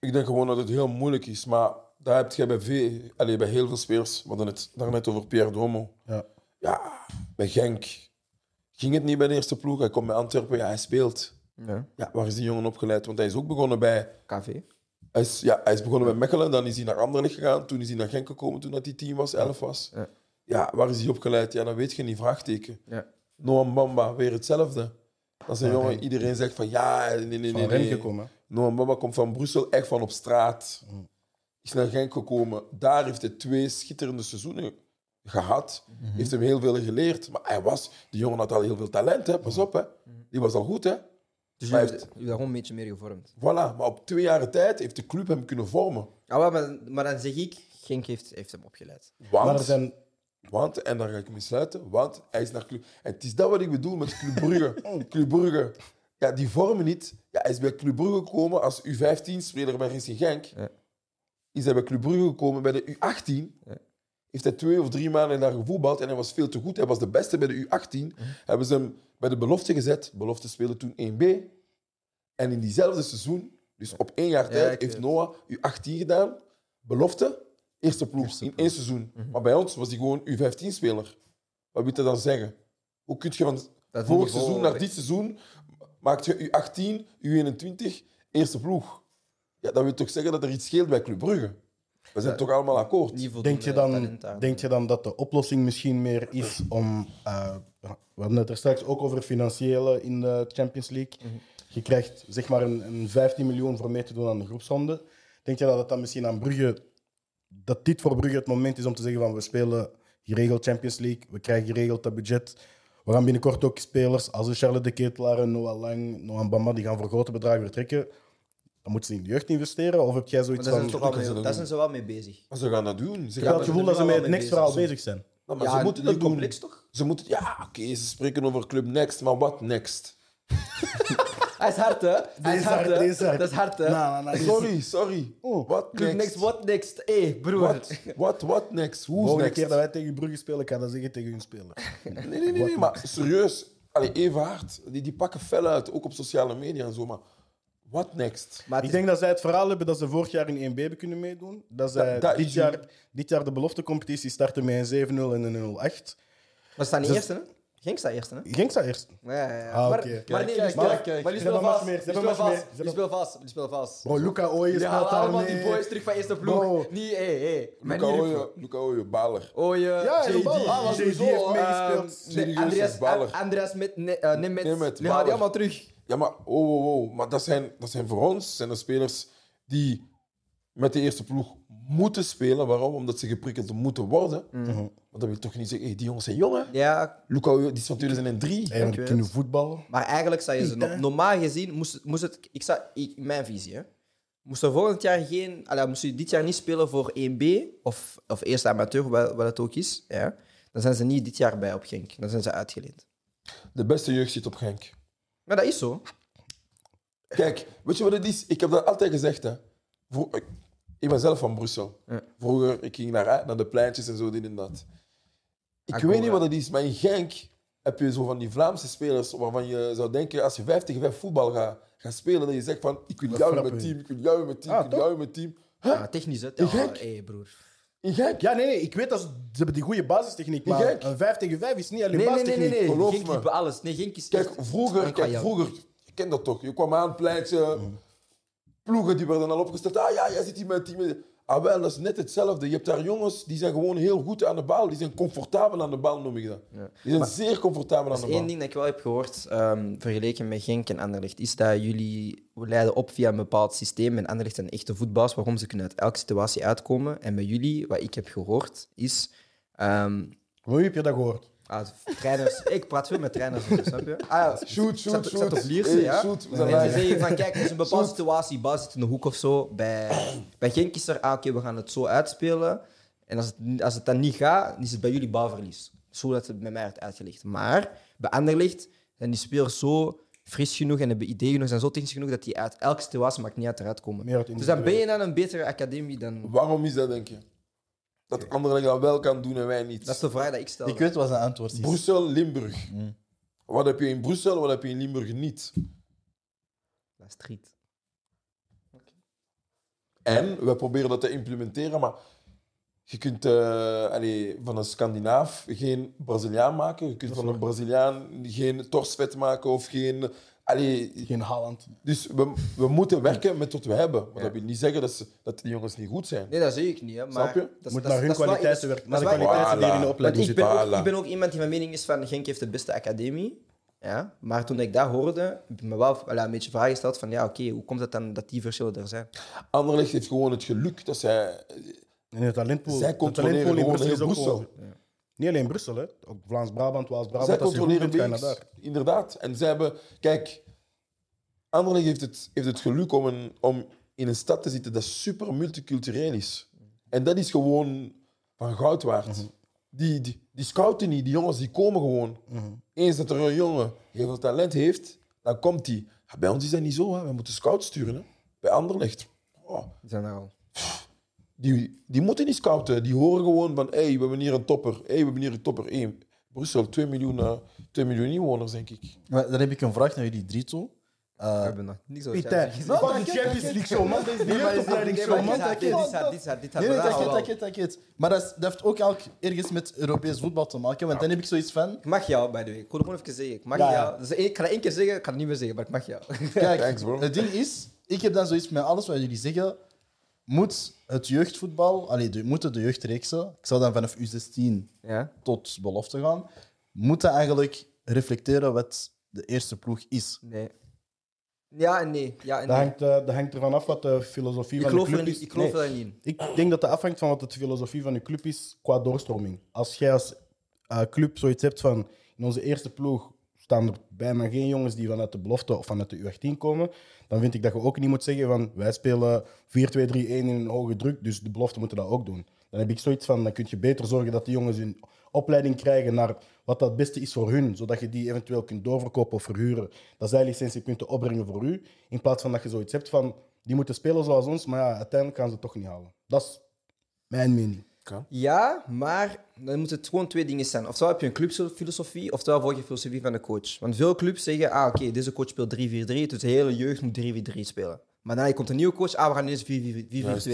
Ik denk gewoon dat het heel moeilijk is. Maar daar heb je bij, veel, allee, bij heel veel spelers. We hadden het daarnet over Pierre Domo. Ja. Ja, bij Genk ging het niet bij de eerste ploeg. Hij komt bij Antwerpen, ja, hij speelt. Ja. Ja, waar is die jongen opgeleid? Want hij is ook begonnen bij... KV. Hij is, ja, hij is begonnen bij Mechelen, dan is hij naar Anderlecht gegaan. Toen is hij naar Genk gekomen, toen dat hij 10 was, 11 was. Ja. Ja, waar is hij opgeleid? Ja, dat weet je niet, vraagteken. Ja. Noam Bamba, weer hetzelfde. Dat is een jongen, iedereen zegt van ja, nee, nee, nee. Van nee. Rennes gekomen. Noam Bamba komt van Brussel, echt van op straat. Mm. Is naar Genk gekomen. Daar heeft hij twee schitterende seizoenen gehad. Mhm. Heeft hem heel veel geleerd. Maar hij was, die jongen had al heel veel talent, hè. pas op. Hè. Die was al goed. Hè. Dus je hij hebt gewoon een beetje meer gevormd. Voilà, maar op twee jaar tijd heeft de club hem kunnen vormen. Ah, maar, maar dan zeg ik, Genk heeft, heeft hem opgeleid. Want, Maar er zijn. want, en daar ga ik mee sluiten, want hij is naar club... En het is dat wat ik bedoel met Club Brugge. club Brugge, ja, die vormen niet. Ja, hij is bij Club Brugge gekomen als U15-speler bij Racing Genk. Ja. Is hij bij Club Brugge gekomen bij de U18. Ja. Heeft hij twee of drie maanden daar gevoetbald en hij was veel te goed. Hij was de beste bij de U18. Mhm. Hebben ze hem bij de belofte gezet. Belofte speelde toen 1B. En in diezelfde seizoen, dus op één jaar Ja, tijd, heeft. Noah U18 gedaan. Belofte, eerste ploeg Eerste in één seizoen. Mhm. Maar bij ons was hij gewoon U15-speler. Wat wil dat dan zeggen? Hoe kun je van Dat vorig seizoen naar dit seizoen maakt je U18, U21, eerste ploeg? Ja, dat wil toch zeggen dat er iets scheelt bij Club Brugge? We zijn Ja. toch allemaal akkoord? Denk je, dan, denk je dan dat de oplossing misschien meer is om. eh, we hadden het er straks ook over financiële in de Champions League. Mhm. Je krijgt zeg maar een, een 15 miljoen voor mee te doen aan de groepsronde. Denk je dat het dan misschien aan Brugge. dat dit voor Brugge het moment is om te zeggen: van we spelen geregeld Champions League, we krijgen geregeld dat budget. We gaan binnenkort ook spelers als Charles de Ketelaar, Noah Lang, Noah Bamba, die gaan voor grote bedragen vertrekken. Dan moeten ze in de jeugd investeren. Of heb jij zoiets daar van... zijn, ze toch dat wel ze mee, dat daar zijn ze wel mee bezig. Maar ze gaan dat doen. Ze Ik gaan heb het gevoel dat ze met het next verhaal bezig. zijn. Nou, maar ja, ze moeten dat doen. complex toch? Ze moeten, ja, oké, ze spreken over Club Next, maar wat next? Hij is hard, hè? Hij is is hard, hard, hè? deze is hard. Dat is hard, hè? Nou, nou, nou, Sorry, sorry. Oh. Wat Club next? what next? Hé, hey, broer. Wat? Wat? Wat next? Who's Volgende next? keer dat wij tegen Brugge spelen, kan dat zeggen tegen hun spelen. Nee, nee, nee, nee, maar serieus. Allee, even hard. Die, die pakken fel uit, ook op sociale media en zo, maar wat next? Maar Ik is- denk dat zij het verhaal hebben dat ze vorig jaar in 1B hebben kunnen meedoen. Dat zij Dat- dit, is- jaar, dit jaar de beloftecompetitie starten met een 7-0 en een 0-8. Maar ze staan niet Ze- eerste, hè? Genk staat eerste, hè? Ging ze eerst? Ja, ja, ja. Ah, maar, oké. maar nee, Kijk, die kijk, kijk, maar die Ze hebben spelen vast. match meer, ze Die hebben spelen vast. match Die meer. spelen vast. Die spelen vast. Bro, Luca Ooyen Die speelt daar allemaal mee. die boys terug van eerste ploeg. Bro. Niet, hé, hé. Maar Luca Ooyen, Luca Ooyen, baler. Ooyen, Ja, JD. bal. Ah, want JD heeft meegespeeld. Ehm, nee, JD Andreas, baller. Andreas met, ne, uh, Nemeth, Nemeth, die baller. die allemaal terug. Ja, maar oh, oh, oh. Maar dat zijn, dat zijn voor ons zijn er spelers die met de eerste ploeg moeten spelen. Waarom? Omdat ze geprikkeld moeten worden. Mhm. Maar dat wil toch niet zeggen, hey, die jongens zijn jong, hè? Ja, Luca die is van 2003. Hey, want weet die kunnen voetballen. maar eigenlijk zou je ze... No- normaal gezien moest, moest het... Ik zou, ik, in mijn visie, hè. Moest er volgend jaar geen... Allee, moest je dit jaar niet spelen voor 1B of, of eerste amateur, wat, wat het ook is, ja, dan zijn ze niet dit jaar bij op Genk. Dan zijn ze uitgeleend. De beste jeugd zit op Genk. Maar dat is zo. Kijk, weet je wat het is? Ik heb dat altijd gezegd, hè. Ik, ik ben zelf van Brussel. Ja. Vroeger, ik ging naar, naar de pleintjes en zo, dit en dat. Ik Agora. weet niet wat het is, maar in Genk heb je zo van die Vlaamse spelers waarvan je zou denken, als je 5 tegen 5 voetbal gaat, gaat spelen, dat je zegt van, ik wil jou in frappen mijn team, ik wil jou in mijn team, Ah, ik wil jou in mijn team. Ja, technisch, hè. Ja, hé, broer. In Genk? Ja, nee, nee, ik weet dat ze, ze hebben die goede basistechniek, maar gek. een 5 tegen 5 is niet alleen Nee, nee, nee, basistechniek. nee. nee. Geloof Genk me. alles. Nee, Genk is Kijk, echt- vroeger, Een kijk, vroeger, je kent dat toch, je kwam aan, pleintje, ploegen die werden al opgesteld. Ah ja, jij zit hier met team. Ah wel, dat is net hetzelfde. Je hebt daar jongens die zijn gewoon heel goed aan de bal. Die zijn comfortabel aan de bal, noem ik dat. Die zijn zeer comfortabel aan de bal. één ding dat ik wel heb gehoord, ehm, vergeleken met Genk en Anderlecht, is dat jullie leiden op via een bepaald systeem. En Anderlecht zijn echte voetballers waarom ze kunnen uit elke situatie uitkomen. En bij jullie, wat ik heb gehoord, is... ehm, Hoe heb je dat gehoord? Ah, trainers, ik praat veel met trainers, zo, snap je? Ah, Shoot, ik shoot, zat- ik zat shoot. op Lierse, Hey, ja. shoot, en ze zeggen van, kijk, er is een bepaalde situatie, bal zit in de hoek of zo. Bij, bij Genk is er, ah, oké, we gaan het zo uitspelen. En als het, als het dan niet gaat, dan is het bij jullie balverlies. Zo dat het bij mij werd uitgelegd. Maar bij Anderlecht zijn die spelers zo fris genoeg en hebben ideeën genoeg, zijn zo technisch genoeg dat die uit elke situatie maakt niet uit eruit komen. Uit Dus dan ben je dan een betere academie dan... Waarom is dat, denk je? Dat anderen dat wel kan doen en wij niet. Dat is de vraag die ik stel. Ik weet wat zijn antwoord is. Brussel, Limburg. Wat heb je in Brussel, wat heb je in Limburg niet? Dat is triet. En we proberen dat te implementeren, maar je kunt eh, allee, van een Scandinaaf geen Braziliaan maken. Je kunt van een Braziliaan geen torsvet maken of geen. Allee, Geen Haaland. dus we, we moeten werken met wat we hebben. Maar dat wil niet zeggen dat, ze, dat die jongens niet goed zijn. Nee, dat zeg ik niet. Hè, maar Snap je? Dat, Moet dat naar hun kwaliteiten werken. Naar de kwaliteiten die er in de Voilà. Opleiding ik zitten. ben, ook, Voilà. ik ben ook iemand die van mening is van Genk heeft de beste academie. Ja, maar toen ik dat hoorde, heb ik me wel voilà, een beetje vragen gesteld van ja, oké, hoe komt het dan dat die verschillen er zijn? Anderlecht heeft gewoon het geluk dat zij. En de talentpool, Zij controleren talentpool in gewoon Brussel heel ook gewoon... Niet alleen Brussel, hè. ook Vlaams-Brabant, zij Waals-Brabant. Goed controleren niks. Inderdaad. En zij hebben. Kijk, Anderlecht heeft het, heeft het geluk om, een, om in een stad te zitten dat super multicultureel is. En dat is gewoon van goud waard. die, die, die scouten niet, die jongens die komen gewoon. Eens dat er een jongen heel veel talent heeft, dan komt die. Ja, bij ons is dat niet zo, hè. we moeten scouts sturen. Hè. Bij Anderlecht. Oh, Die zijn er al. Die, die moeten niet scouten, die horen gewoon van hey, we hebben hier een topper. hey, we hebben hier een topper. Hey, Brussel, 2 miljoen, eh, 2 miljoen inwoners, denk ik. Maar dan heb ik een vraag naar jullie drie toe. Eh, We hebben nog niks over Pieter, Champions League fuck de Champions League show, man. Maar is dit- jeugdopleiding nee, show, maar man. Dit is dit is dit Nee. Maar dat, heeft ook elk ergens met Europees voetbal te maken. Want dan heb ik zoiets van... Ik mag jou, by the way. Ik wil het gewoon even zeggen. Ik mag jou. Dus ik kan het één keer zeggen, ik kan het niet meer zeggen, maar ik mag jou. Kijk, Thanks, bro. het ding is, ik heb dan zoiets met alles wat jullie zeggen. Moet het jeugdvoetbal, allee, de, moeten de jeugdreeksen, ik zou dan vanaf U16 Ja? tot belofte gaan, moeten eigenlijk reflecteren wat de eerste ploeg is. Nee. Ja en nee. Ja en Dat nee. hangt, eh, dat hangt ervan af wat de filosofie Ik van de er club is. ik geloof Nee, er niet in. Ik denk dat dat afhangt van wat de filosofie van je club is qua doorstroming. Als jij als eh, club zoiets hebt van in onze eerste ploeg staan er bijna geen jongens die vanuit de belofte of vanuit de U18 komen, dan vind ik dat je ook niet moet zeggen van wij spelen 4-2-3-1 in een hoge druk, dus de belofte moeten dat ook doen. Dan heb ik zoiets van, dan kun je beter zorgen dat die jongens hun opleiding krijgen naar wat dat beste is voor hun, zodat je die eventueel kunt doorverkopen of verhuren, dat zij licentiepunten opbrengen voor u, in plaats van dat je zoiets hebt van, die moeten spelen zoals ons, maar ja, uiteindelijk gaan ze het toch niet halen. Dat is mijn mening. Ja, maar dan moeten het gewoon twee dingen zijn. Oftewel heb je een clubfilosofie, oftewel volg je filosofie van de coach. Want veel clubs zeggen, ah oké, deze coach speelt 3-4-3, dus de hele jeugd moet 3-4-3 spelen. Maar dan komt een nieuwe coach, ah we gaan ineens 4-4-2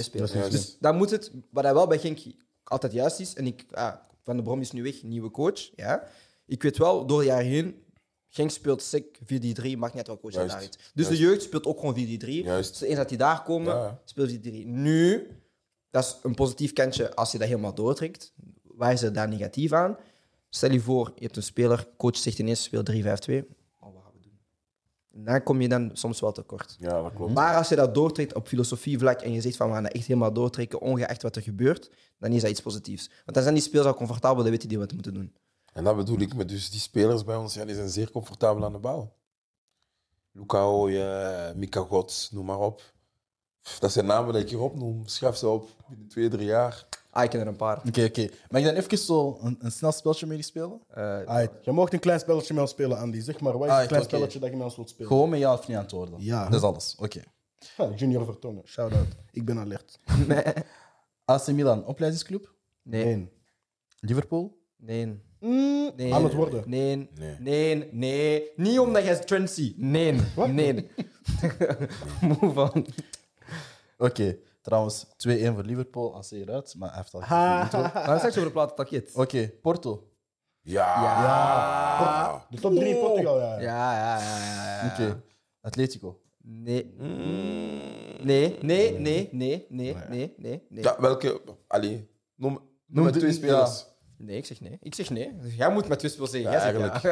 spelen. juist. Dus dan moet het, wat hij wel bij Genk altijd juist is, en ik, ah, Van de Brom is nu weg, nieuwe coach, ja. Ik weet wel, door de jaren heen, Genk speelt sec 4-3, maakt niet uit welke coach hij daar. Dus Juist. de jeugd speelt ook gewoon 4-3. Juist. Dus eens dat die daar komen, ja. speelt 4-3. Nu, dat is een positief kantje als je dat helemaal doortrekt. Waar is er daar negatief aan? Stel je voor, je hebt een speler, coach zegt ineens speel 3-5-2. Oh, wat gaan we doen? En dan kom je dan soms wel tekort. Ja, dat klopt. Maar als je dat doortrekt op filosofievlak en je zegt van we gaan dat echt helemaal doortrekken, ongeacht wat er gebeurt, dan is dat iets positiefs. Want dan zijn die spelers al comfortabel, dan weten die wat ze moeten doen. En dat bedoel ik met dus die spelers bij ons, ja, die zijn zeer comfortabel aan de bal. Luca Ooyen, Mika Gods, noem maar op. Dat zijn namen die ik hier opnoem. Schrijf ze op binnen twee, drie jaar. Ah, ik ken er een paar. Oké, oké. Mag ik dan even zo een, een snel speltje mee spelen? Eh, Aight. Je mag een klein spelletje met ons spelen, Andy. Zeg maar, wat is Aight, een klein oké. spelletje dat je met ons wilt spelen? Gewoon met ja of niet antwoorden. Ja. Dat is alles. Oké. Ha, Junior Vertongen, shout-out. Ik ben alert. AC Milan, opleidingsclub. nee, Eén. Liverpool. nee, Mm, nee. Aan het worden. Nee, Nee. nee, nee. Niet omdat jij trend ziet. Nee, nee. Move on. Oké. Trouwens, 2-1 voor Liverpool. AC eruit, maar hij heeft al intro. Oké, Maar straks over de platen takket. Porto. Ja. Ja. De top 3 in Portugal, ja. Ja, ja, ja, ja. ja. Oké. Atletico. Nee. Nee, nee, nee, nee, nee, nee, nee, nee. Ja, welke... Allee, noem, noem, de- twee spelers. Nee, ik zeg nee. Ik zeg nee. Jij moet met twee spelers zeggen. Ja, Jij zegt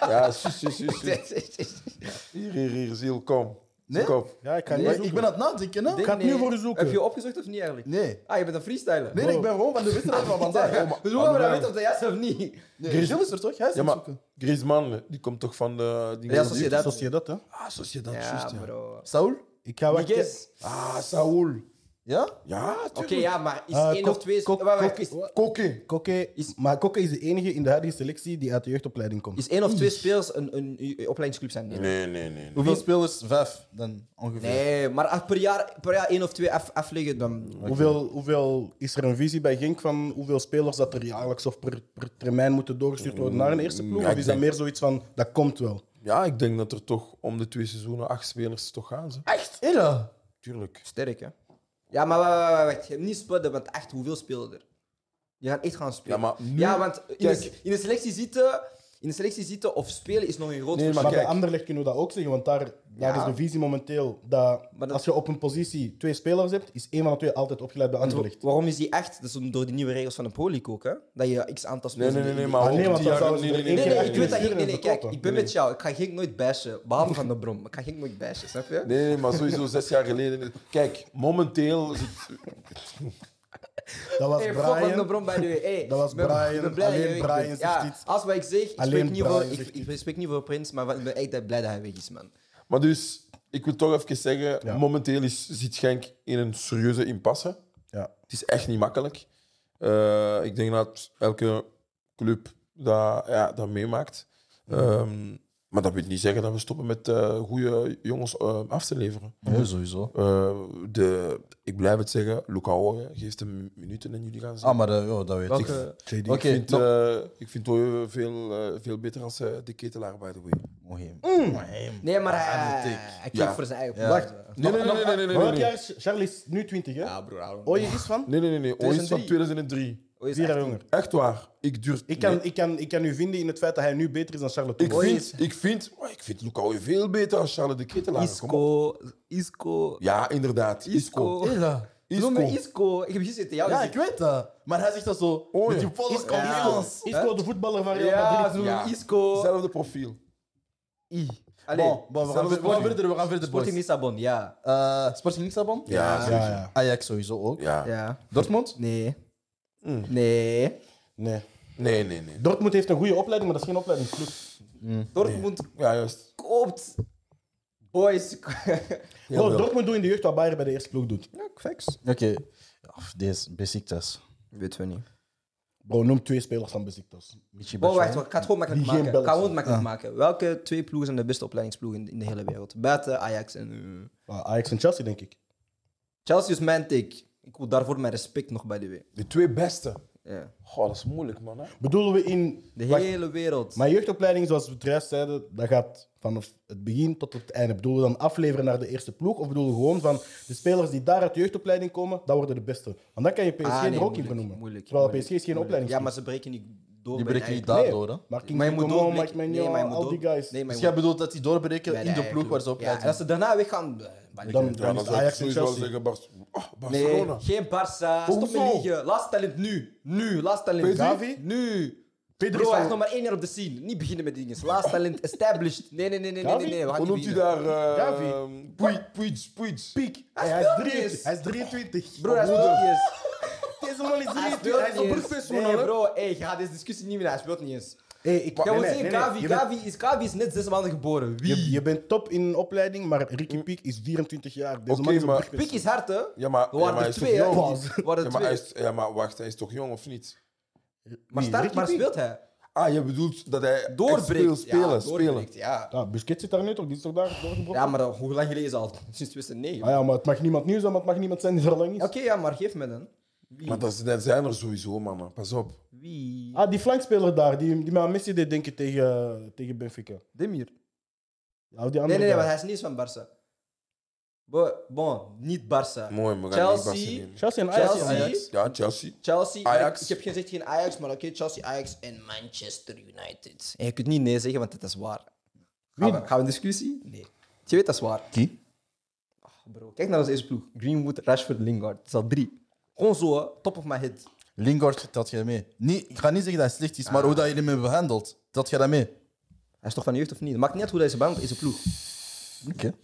ja. Ja, sus, sus, sus, sus. Hier, hier, hier, Ziel, kom. Nee? Zoek op. Ja, ik ga Nee, niet Ik zoeken. ben aan het nadenken, hè? ga het nu voor u zoeken. Heb je opgezocht of niet eigenlijk? Nee. Ah, je bent een freestyler. Nee, nee, ik ben gewoon van de wedstrijd van vandaag. Oh, maar- Dus hoe gaan we dan weten of dat juist is of niet? Nee, Gilles is er toch? Hij is Ja, aan maar zoeken. Griezmann, die komt toch van de... Die Real Sociedad. Sociedad, hè? Ah, Sociedad, Ja, juist, ja. bro. Saul? Ik ga wachten. Miguez. Ah, Saul. Ja? Ja, Oké, ja, maar is Eh, één Kok- of twee... Kok- Wacht, wacht, Kok- is- Koke. Koke, maar Koke is de enige in de huidige selectie die uit de jeugdopleiding komt. Is één of twee spelers een, een, een opleidingsclub zijn? Nee. Nee, nee, nee. nee. Hoeveel spelers? Vijf, dan ongeveer. Nee, maar als per jaar, per jaar één of twee af, afleggen, dan... Hoeveel, hoeveel is er een visie bij Genk van hoeveel spelers dat er jaarlijks of per, per termijn moeten doorgestuurd worden naar een eerste ploeg? Ja, of is dat denk- meer zoiets van, dat komt wel? Ja, ik denk dat er toch om de twee seizoenen acht spelers toch gaan. Ze. Echt? Hela. Tuurlijk. Sterk, hè? Ja, maar wacht, wacht. Je hebt niet spudden, want echt, hoeveel spelen er? Je gaat echt gaan spelen. Ja, maar nu- Ja, want in, Kijk. de, in de selectie zitten... In de selectie zitten of spelen is nog een groot Nee, verschil. Maar bij Anderlecht kunnen we dat ook zeggen, want daar, daar Ja. is de visie momenteel dat, als je op een positie twee spelers hebt, is één van de twee altijd opgeleid bij Anderlecht. Waarom is die echt? Dat is door die nieuwe regels van de Pro League ook, hè? Dat je x aantal Nee, spelers... nee, nee, in nee, de- maar Ah, nee, want dan zouden ze nee, er nee, één nee, Nee, keer nee, nee, ik weet dat. nee, ik- Nee, nee, kijk, ik ben met jou. Ik ga Genk nooit bashen. Behalve van de Brom. Ik ga Genk nooit bashen, snap je? Nee, nee, maar sowieso zes jaar geleden. Kijk, momenteel. Dat was Hey, fuck van de Brian. Brom bij de hey, Dat was ben- Brian. ben blij Alleen Brian zegt ja, iets. Als wat ik zeg, ik Alleen spreek, niet voor, ik, ik spreek niet voor Prins, maar ik ben echt blij dat hij weg is, man. Maar dus, ik wil toch even zeggen: Ja. momenteel is, zit Genk in een serieuze impasse. Ja. Het is echt niet makkelijk. Eh, ik denk dat elke club dat, ja, dat meemaakt. Ehm, maar dat wil niet zeggen dat we stoppen met eh goede jongens eh, af te leveren. Ja, sowieso. Eh, de, ik blijf het zeggen, Luca Ooyen geeft hem minuten en jullie gaan zien. Ah, maar dat, ja, dat weet ik. JD. Oké, ik vind, eh, ik vind Ooyen veel, veel beter als de ketelaar, by the way. Mooi. Nee, maar hij, Ah, hij, hij kijkt Ja. voor zijn eigen Ja. Wacht. Nee, nee, nee, nee, nee, nee, nee, Welk nee. jaar is Charlie is nu 20, hè? Ja, broer. Ooit is van? Nee, nee, nee, nee. Ooyen is van 2003. 2003. Oh, is Vier jaar echt- jonger. Echt waar. Ik durf... Ik kan, nee. ik, kan, ik kan u vinden in het feit dat hij nu beter is dan Charlotte Ik vind, ik vind, ik vind Luca veel beter als Charles de Ketelaar. Isco. Isco. Ja, inderdaad. Isco. Isco. Hela. Noem me Isco. Isco. Ik heb gisteren tegen jou Ja, gezegd. ik weet dat. Maar hij zegt dat zo Oh, met ja. die volle Isco. Isco, de voetballer van Real Ja, Madrid. Ja. Isco. Hetzelfde profiel. I. Allee. Bon, bon, we, gaan, Zelfde ver- we gaan verder, we gaan verder, Sporting. Lissabon, ja. Eh, Sporting Lissabon? Ja. Ja, ja. Ajax sowieso ook. Ja. Ja. Dortmund? Nee. Mm. Nee. Nee. Nee, nee, nee. Dortmund heeft een goede opleiding, maar dat is geen opleidingsploeg. Dortmund Ja, juist. koopt boys. Bro. Dortmund doet in de jeugd wat Bayern bij de eerste ploeg doet. ja, facts. Oké, Ja, deze basic test. Weten we niet. Bro, noem twee spelers van Besiktas. Michi Bon, wacht, ik ga het gewoon makkelijk maken. Ik ga gewoon makkelijk maken. Welke twee ploegen zijn de beste opleidingsploegen in, in de hele wereld? Buiten Ajax en... eh, Ah, Ajax en Chelsea, denk ik. Chelsea is mijn take. Ik wil daarvoor mijn respect nog bij de way. De twee beste. Ja. Goh, dat is moeilijk, man. Hè? Bedoelen we in... De Wacht, hele wereld. Mijn jeugdopleiding, zoals we het juist zeiden, dat gaat vanaf het begin tot het einde. Bedoelen we dan afleveren naar de eerste ploeg? Of bedoelen we gewoon van de spelers die daar uit de jeugdopleiding komen, dat worden de beste? Want dan kan je PSG Ah, nee, er ook in moeilijk, benoemen. moeilijk, Terwijl moeilijk, PSG is geen moeilijk. Ja, maar ze breken niet door. Die breken niet daardoor, hè? Maar King Maar je moet Coman, doorbreken. Mike Nee, maar je Maignan, moet al die door- guys. Nee, maar Dus je jij moet- bedoelt dat die doorbreken bij in de eigen ploeg waar ze op Ja, en als ze daarna weggaan... eh, maar Dan- niet. Ja, dan dan is zou ik Ajax en sowieso wel Chelsea. zeggen Bar oh, Nee, Barcelona. geen Barça. Stop met Hoezo? liegen. Laatste talent nu. Nu, laatste talent. Gavi? Nu. Pedri Bro, is hij al- is nog maar één jaar op de scene. Niet beginnen met dingen. Laatste talent established. Nee, nee, nee, nee, nee, Gavi? nee. nee. We gaan Hoe niet noemt hij beginnen. daar? Gavi? Uh, Puig, Puig, Puig. Piek. Hij is niet 23. eens. hij is 23. Bro, hij speelt niet eens. Deze man is Hij 23. speelt Hij is een niet eens. Nee, hè? bro. Hey, gaat deze discussie niet meer. Hij speelt niet eens. Hey, ik, Jij nee, moet nee, zeggen, nee, nee. Gavi, Je bent- Gavi, is, Gavi is net zes maanden geboren. Wie? Je, je bent top in opleiding, maar Ricky Piek is 24 jaar. Deze Oké, man is een maar-. Pik is hard, hè? Ja, maar, ja, waren maar hij er is toch twee, hè? jong? Waren Ja er maar, hij twee. is, ja, maar wacht, hij is toch jong of niet? Maar Wie, start, Ricky maar Piek? speelt hij? Ah, je bedoelt dat hij echt Doorbreekt. speelt, spelen, ja, spelen. doorbreekt, ja. Ja, Busquets zit daar nu toch? Die is toch daar doorgebroken? Ja, maar dat- hoe lang geleden is dat al? Sinds 2009. Ah ja, maar het mag niemand nieuw zijn, maar het mag niemand zijn die er lang is. Oké, ja, maar geef me dan. Wie? Maar dat, dat zijn er sowieso, man. Pas op. Wie? Ah, die flankspeler daar, die, die met aan Messi deed denken tegen, tegen Benfica. Demir. Ja, die andere Nee, nee, nee, guy. want hij is niet eens van Barça. Bo- Bon, niet Barça. Mooi, we gaan Chelsea. niet Barca nemen. Chelsea en Ajax. Chelsea. Ajax. Ja, Chelsea. Chelsea. Ajax. Ik heb gezegd geen Ajax, maar oké, Chelsea, Ajax en Manchester United. En je kunt niet nee zeggen, want het is waar. Gaan we, gaan we een discussie? Nee. Je weet dat is waar. Qui? Bro, kijk naar onze eerste ploeg. Greenwood, Rashford, Lingard. Het is al drie. Gewoon zo, hè. top of my head. Lingard, dat je mee. Niet, ik ga niet zeggen dat hij slecht is, maar hoe dat je hem hebt behandeld, dat je dat mee. Hij is toch van de jeugd of niet? Het maakt niet uit hoe hij is behandeld in zijn ploeg. Oké.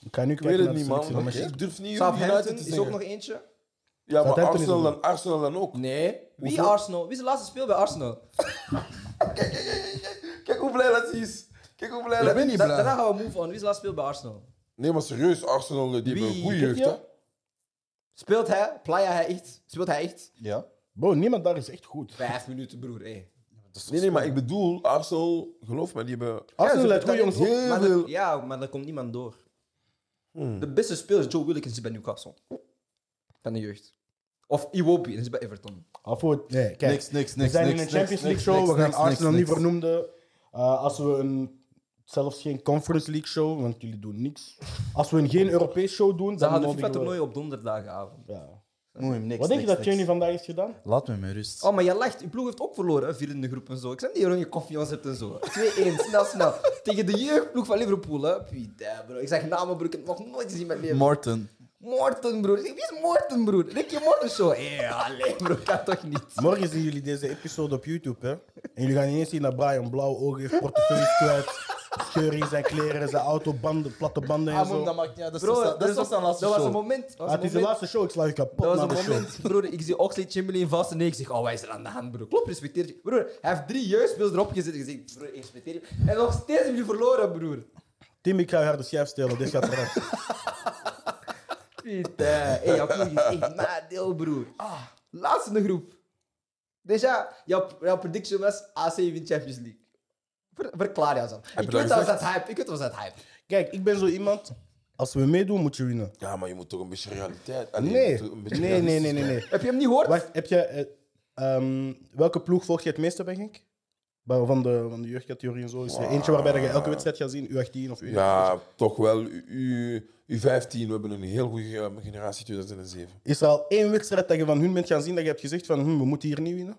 Ik nu Ik weet kijken het naar de niet, man. selectie van Ik durf niet Southampton United te is ook zeggen. nog eentje. Ja, maar Southampton is Arsenal er dan, Arsenal dan ook. Nee. Wie Hoezo? Arsenal? Wie is de laatste speel bij Arsenal? Kijk hoe blij dat hij is. Kijk hoe blij dat ben niet Da- blij. Daarna gaan we move on. Wie is de laatste speel bij Arsenal? Nee, maar serieus, Arsenal die hebben Wie? een goede jeugd, je? hè? Speelt hij? Playa hij echt? Speelt hij echt? Ja. Bro, niemand daar is echt goed. Vijf minuten, broer. Hey. Nee, nee, maar ik bedoel, Arsenal, geloof me, die hebben... Arsenal heeft goede jongens. Heel maar veel. ja, maar er komt niemand door. Hmm. De beste speler is Joe Wilkins bij Newcastle. Van de jeugd. Of Iwobi, dat is bij Everton. Ah, voor, nee, kijk, Niks, niks, we niks, zijn niks, in een Champions niks, League show. niks, we gaan niks, Arsenal niks, niet niks. vernoemden. Uh, als we een, zelfs geen Conference League show, want jullie doen niks. Als we een geen Europees show doen, Ze dan hadden we- FIFA-toernooi op donderdagavond. Ja. Mooi, niks, Wat denk je niks, dat niks. vandaag heeft gedaan? Laat me met rust. Oh, maar je lacht. Je ploeg heeft ook verloren, hè, vierde groep en zo. Ik zeg niet waarom je confiance hebt en zo. 2-1, snel, snel. Tegen de jeugdploeg van Liverpool, hè. Bro. Ik zeg namen, bro. Ik heb het nog nooit gezien in mijn leven. Morton. Morten, broer. Wie is Morten, broer? Ricky Morten show. Hé, alleen, bro. Kan toch niet? Morgen zien jullie deze episode op YouTube, hè? En jullie gaan ineens zien dat Brian blauwe ogen heeft, portefeuille kwijt, scheuren in zijn kleren, zijn auto, banden, platte banden en Ah, man, zo. dat maakt niet uit. Dat is Bro, toch- dat is toch zijn laatste dat was een show. moment. Dat was Ah, een het is de moment. laatste show, ik sla je kapot Dat was na een de show. moment, broer. Ik zie Oxlade Chamberlain vast en ik zeg, oh, is er aan de hand, broer? Klopt, respecteer je. Broer, hij heeft drie jeugdspelers erop gezet. Ik zeg, broer, ik respecteer je. En nog steeds hebben jullie verloren, broer. Tim, ik ga je harde schijf stelen, dit gaat eruit. Putain. Hé, jouw ploeg is echt nadeel, broer. Ah, laatste in de groep. Dus ja, jouw, jouw prediction was AC wint Champions League. Ver, verklaar jou zo. je Ik weet dat was dat hype. Ik weet dat was dat hype. Kijk, ik ben zo iemand, als we meedoen, moet je winnen. Ja, maar je moet toch een beetje realiteit... Allee, Nee, een beetje nee, nee, nee, nee. nee. Heb je hem niet gehoord? Wacht, heb je, eh, ehm, welke ploeg volg je het meeste bij Genk? Bij- Van de, van de jeugdcategorie en zo. Is er eentje waarbij dat je elke wedstrijd gaat zien, U18 of U19? Ja, toch wel. U, u, U15, we hebben een heel goede generatie 2007. Is er al één wedstrijd dat je van hun bent gaan zien dat je hebt gezegd van hm, we moeten hier niet winnen?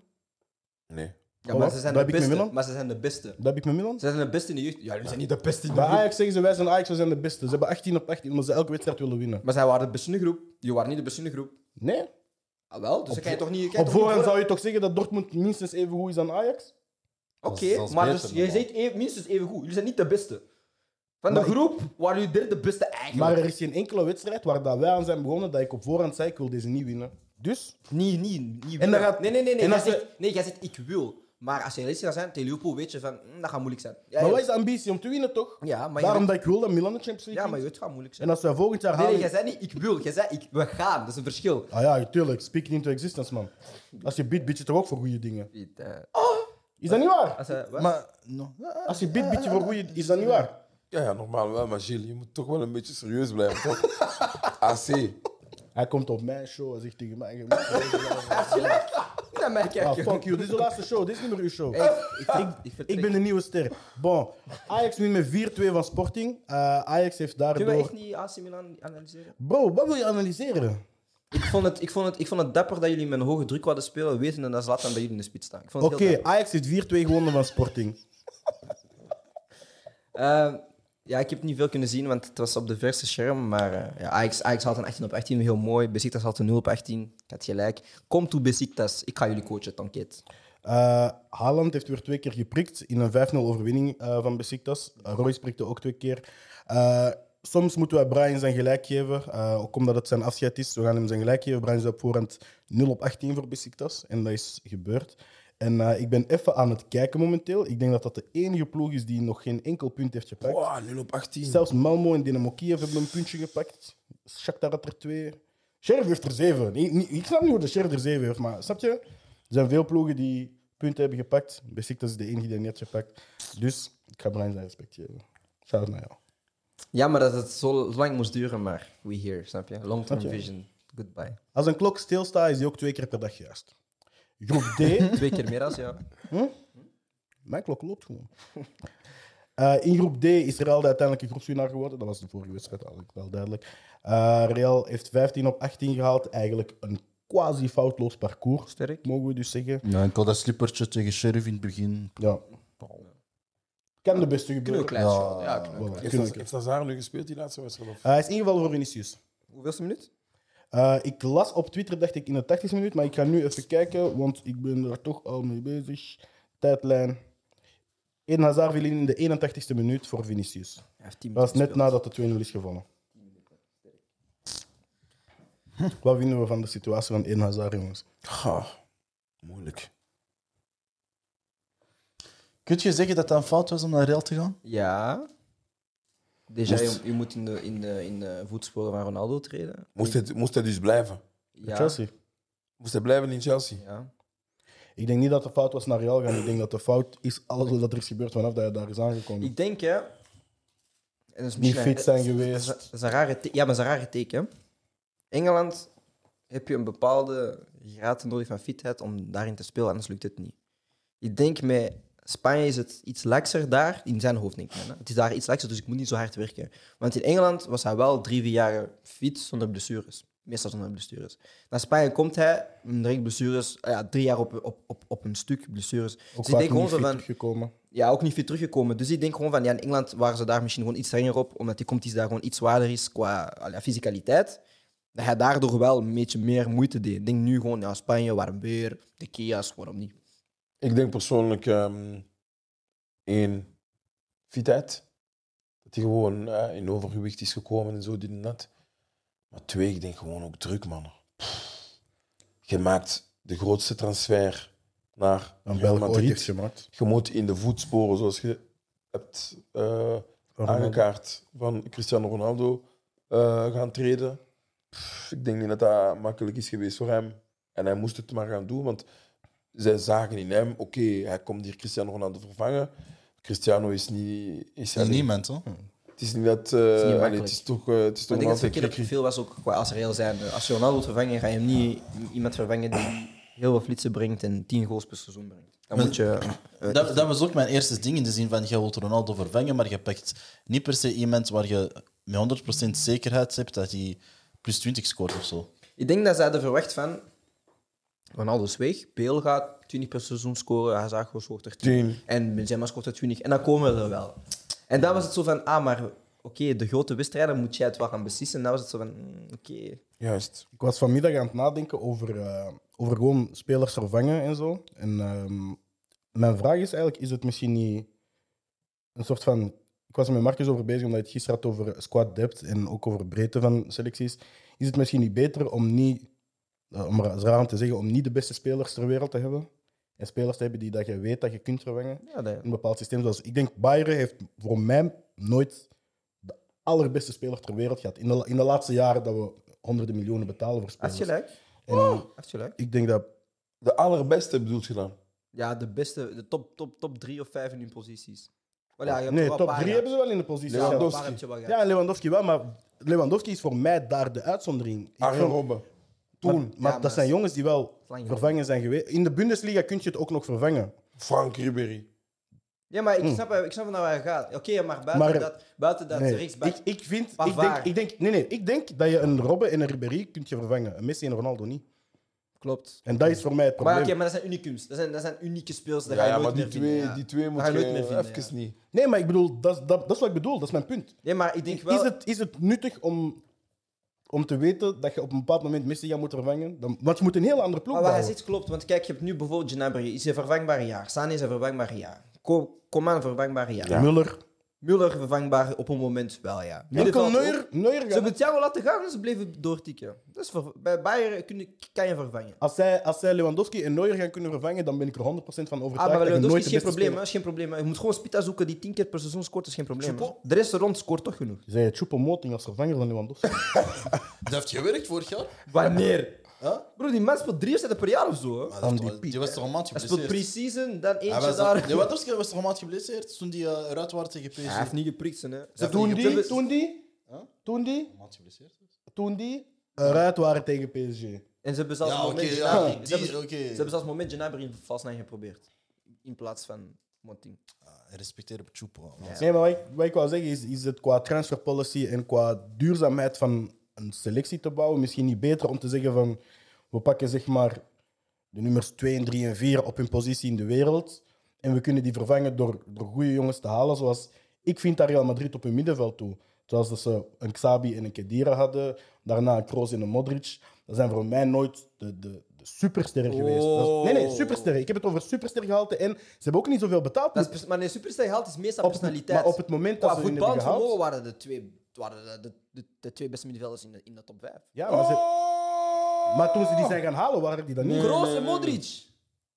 Nee. Ja, maar ze zijn Dat de heb ik met beste. Milan? Maar ze zijn de beste. Dat heb ik met Milan. Ze zijn de beste in de jeugd. Ja, jullie zijn niet de beste in de Bij groep. Ajax zeggen ze wij zijn Ajax, we zijn de beste. Ze hebben 18 op 18, omdat ze elke wedstrijd willen winnen. Maar zij waren de beste in de groep. Die waren niet de beste in de groep. Nee. Ah, wel, dus dan kan je toch niet... kan je Op voorhand voor- zou je toch zeggen dat Dortmund minstens even goed is dan Ajax? Oké, maar beter dus, normaal. zegt even, minstens even goed. Jullie zijn niet de beste. Van de Maar ik- groep waren jullie derde beste eigenlijk. Maar er is geen enkele wedstrijd waar dat wij aan zijn begonnen dat ik op voorhand zei ik wil deze niet winnen. Dus? Niet, niet, niet En dan gaat- Nee, nee, nee. nee. en Jij als we- zegt, nee, jij zegt ik wil. Maar als je realistisch gaat zijn, tegen Liverpool weet je van, hm, dat gaat moeilijk zijn. Ja, Maar wat is de ambitie? Om te winnen, toch? Ja, maar Daarom weet- dat ik wil dat Milan de Champions League Ja, maar je weet, het gaat moeilijk zijn. En als we volgend jaar Nee, nee, halen... jij zei niet ik wil. Jij zei ik, we gaan. Dat is een verschil. Ah ja, tuurlijk. Speak it into existence, man. Als je bidt, bid je toch ook voor goede dingen? Piet, eh, Is dat niet waar? als wat? Maar, no. Als je bidt, bid je voor goede... Is dat niet waar? Ja, ja, normaal wel, maar Gilles, je moet toch wel een beetje serieus blijven, toch? AC. Hij komt op mijn show en zegt tegen mij... Naar mij Ah, kijken. fuck you. Dit is de laatste show. Dit is niet meer uw show. Hey, ik, ik, ik, vertrek. Ik ben de nieuwe ster. Bon, Ajax wint met 4-2 van Sporting. Eh, Ajax heeft Kunnen we daardoor... echt niet AC Milan analyseren? Bro, wat wil je analyseren? Ik vond, het, ik, vond het, ik vond het dapper dat jullie met een hoge druk wilden spelen, wetende dat Zlatan bij jullie in de spits staan. Oké. Ajax heeft 4-2 gewonnen van Sporting. Eh, ja, ik heb niet veel kunnen zien, want het was op de verse scherm. Maar eh, ja, Ajax, Ajax had een 18 op 18, heel mooi. Besiktas had een 0 op 18. Ik had gelijk. Kom toe, Besiktas. Ik ga jullie coachen, Tanket. Eh Haaland heeft weer twee keer geprikt in een 5-0 overwinning eh, van Besiktas. Uh, Royce prikte ook twee keer. Soms moeten wij Brian zijn gelijk geven, ook omdat het zijn afscheid is. We gaan hem zijn gelijk geven. Brian is op voorhand 0 op 18 voor Besiktas en dat is gebeurd. En eh, ik ben even aan het kijken momenteel. Ik denk dat dat de enige ploeg is die nog geen enkel punt heeft gepakt. Wow, 0 op 18. Zelfs Malmo en Dynamo Kiev hebben een puntje gepakt. Shakhtar had er twee. Sheriff heeft er zeven. Nee, niet- ik snap niet hoe de Sheriff er zeven heeft, maar snap je? Er zijn veel ploegen die punten hebben gepakt. Besiktas is de enige die niet heeft gepakt. Dus ik ga Brian zijn respect geven. Shout naar jou. Ja, maar dat het zo zo lang moest duren, maar we here, snap je? Long-term vision. Goodbye. Als een klok stilstaat, is die ook twee keer per dag juist. Groep D. Twee keer meer als jou. Mijn klok loopt gewoon. Eh, in groep D is Real de uiteindelijke groepswinnaar geworden. Dat was de vorige wedstrijd, eigenlijk wel duidelijk. Eh, Real heeft 15 op 18 gehaald. Eigenlijk een quasi-foutloos parcours, Sterk. mogen we dus zeggen. Ja, enkel dat slippertje tegen Sheriff in het begin. Ja. Kan de beste gebeuren. Ja. Ja. Voilà, Heeft, Hazard nu gespeeld, die laatste wedstrijd? Of? Eh, hij is ingevallen voor Vinicius. Hoeveelste minuut? Eh, ik las op Twitter, dacht ik, in de 80 minuut, maar ik ga nu even kijken, want ik ben er toch al mee bezig. Tijdlijn. Eden Hazard viel in de 81ste minuut voor Vinicius. Hij heeft 10 Dat was net nadat de 2-0 is gevallen. Wat vinden we van de situatie van Eden Hazard, jongens? Ha, moeilijk. Kun je zeggen dat dat een fout was om naar Real te gaan? Ja. Déjà, Moest- je, je moet in de, in, de, in de voetsporen van Ronaldo treden. Moest hij, moest hij dus blijven? Ja. Chelsea. Moest hij blijven in Chelsea? Ja. Ik denk niet dat de fout was naar Real gaan. Ik denk dat de fout is alles wat er is gebeurd vanaf dat hij daar is aangekomen. Ik denk, hè... en dat is Niet fit zijn geweest. Dat is een rare ja, maar dat is een rare teken. Engeland heb je een bepaalde graad nodig van fitheid om daarin te spelen, anders lukt het niet. Ik denk met Spanje is het iets lekser daar, in zijn hoofd denk ik. Hè. Het is daar iets lekser, dus ik moet niet zo hard werken. Want in Engeland was hij wel drie, vier jaar fit zonder blessures. Meestal zonder blessures. Naar Spanje komt hij, direct blessures, ah ja, drie jaar op, op, op, op een stuk blessures. Ook dus ik denk gewoon van, teruggekomen. ja, ook niet fit teruggekomen. Dus ik denk gewoon van, ja, in Engeland waren ze daar misschien gewoon iets strenger op, omdat die competitie daar gewoon iets zwaarder is qua allee, fysicaliteit. Dat hij daardoor wel een beetje meer moeite deed. Ik denk nu gewoon, ja, Spanje, warm weer, de Kia's, waarom niet? Ik denk persoonlijk ehm één. Dat hij gewoon eh, in overgewicht is gekomen en zo, dit en dat. Maar twee, ik denk gewoon ook druk, man. Pff. Je maakt de grootste transfer naar Real Madrid. gemaakt. Je moet in de voetsporen, zoals je hebt eh, aangekaart, van Cristiano Ronaldo eh, gaan treden. Pff, ik denk niet dat dat makkelijk is geweest voor hem. En hij moest het maar gaan doen, want zij zagen in hem, oké, hij komt hier Cristiano Ronaldo vervangen. Cristiano is niet... Is is niemand, hoor. Het is niet dat... eh, niet allee, makkelijk. het is toch, eh, het is toch ik denk dat het profiel was ook qua als reëel zijn. Als je Ronaldo wilt vervangen, ga je hem niet iemand vervangen die heel veel flitsen brengt en 10 goals per seizoen brengt. Dan Maar- moet je... eh, Dat, dat was ook mijn eerste ding in de zin van je wilt Ronaldo vervangen, maar je pakt niet per se iemand waar je met 100% zekerheid hebt dat hij plus 20 scoort of zo. Ik denk dat ze hadden verwacht van... Ronaldo is weg, Bale gaat 20 per seizoen scoren, Hazard scoort er 10. 10. En Benzema scoort er 20. En dan komen we er wel. En dan was het zo van, ah, maar oké, de grote wedstrijden moet jij het wel gaan beslissen. En dan was het zo van, mm, oké. Juist. Ik was vanmiddag aan het nadenken over, eh, over gewoon spelers vervangen en zo. En ehm, mijn vraag is eigenlijk, is het misschien niet een soort van... Ik was er met Marcus over bezig, omdat je het gisteren had over squad depth en ook over breedte van selecties. Is het misschien niet beter om niet om het raar om te zeggen, om niet de beste spelers ter wereld te hebben. En spelers te hebben die dat je weet dat je kunt vervangen Ja, dat- in een bepaald systeem. Zoals ik denk, Bayern heeft voor mij nooit de allerbeste speler ter wereld gehad. In de, in de laatste jaren dat we honderden miljoen betalen voor spelers. gelijk. En Heeft gelijk. ik denk dat De allerbeste bedoelt je dan? Ja, de beste, de top, top, top drie of vijf in hun posities. Wel, ja, je hebt Nee, wel top een paar 3 gehad. hebben ze wel in de positie. Ja, Lewandowski. wel gehad. Ja, en Lewandowski wel, maar Lewandowski is voor mij daar de uitzondering. Arjen Robben. Maar, Toen. maar Ja, maar dat zijn jongens die wel vervangen zijn geweest. In de Bundesliga kun je het ook nog vervangen. Frank Ribéry. Ja, maar ik snap, ik snap naar waar je gaat. Oké, maar buiten Maar- dat, buiten dat Nee, rechtsback... ik, ik vind, ik denk, ik denk, nee, nee, ik denk dat je een Robben en een Ribéry kunt je vervangen. Een Messi en Ronaldo niet. Klopt. En dat is voor mij het Maar probleem. oké, maar dat zijn unicums. Dat zijn, dat zijn unieke speels. Ja, ga je ja, nooit maar die meer twee, vinden, ja. die twee moet ga je nooit meer vinden, even ja. niet. Nee, maar ik bedoel, dat, is- dat, dat is wat ik bedoel. Dat is mijn punt. Nee, maar ik denk wel... Is het, is het nuttig om, om te weten dat je op een bepaald moment Messi gaat moeten vervangen? Dan, want je moet een heel andere ploeg Maar wat hij zegt klopt, want kijk, je hebt nu bijvoorbeeld Gnabry, is een vervangbare jaar. Sane is een vervangbare jaar. Ko- Coman een vervangbare jaar. Ja. Muller. Müller vervangbaar op een moment wel, ja. Enkel Middenveld ook. Neuer, Neuer Ze gaat- hebben Thiago laten gaan en ze bleven doortikken. Dus voor, bij Bayern kun je, kan je vervangen. Als zij, als zij Lewandowski en Neuer gaan kunnen vervangen, dan ben ik er 100% van Ah, overtuigd maar dat je Lewandowski nooit is geen probleem, hè. is geen probleem. Je moet gewoon Spita zoeken die 10 keer per seizoen scoort, is geen probleem. De rest rond scoort toch genoeg. Je zei Choupo-Moting als vervanger van Lewandowski. Dat heeft gewerkt vorig jaar. Wanneer? Huh? Bro, die man speelt drie wedstrijden per jaar of zo. Hè. Maar die was- piek. Die was toch een maand Hij speelt geblesseerd? pre-season, dan Hij eentje was daar. Lewandowski was toch een maand geblesseerd toen die eh, eruit waren tegen PSG? Hij heeft niet geprikt, hè. Ze heeft toen, die, hebben- toen die, Huh? toen die, Een maand geblesseerd? toen die eruit waren tegen PSG. En ze hebben zelfs Ja, een oké, moment ja, Gnabry- die- ze hebben- oké. Ze hebben zelfs moment Gnabry in nine geprobeerd. In plaats van Monting. Ah, Respecteer op Choupo. man. Nee, maar wat ik, wat ik wou zeggen is, is het qua transfer policy en qua duurzaamheid van een selectie te bouwen misschien niet beter om te zeggen van we pakken zeg maar de nummers 2 en 3 en 4 op hun positie in de wereld en we kunnen die vervangen door, door goede jongens te halen zoals ik vind dat Real Madrid op hun middenveld toe. Zoals dat ze een Xabi en een Kedira hadden, daarna een Kroos en een Modric. Dat zijn voor mij nooit de, de, de supersterren geweest. Is- nee, nee, supersterren. Ik heb het over superstergehalte en ze hebben ook niet zoveel betaald. Dat is, maar nee, superster gehaald is meestal Op- personaliteit. maar op het moment dat Qua ze voetbalvermogen waren de twee, waren de, de, de, de twee beste middenvelders in de, in de top 5. Ja, maar, ze, Oh! maar toen ze die zijn gaan halen, waren die dan niet. Kroos en Modric.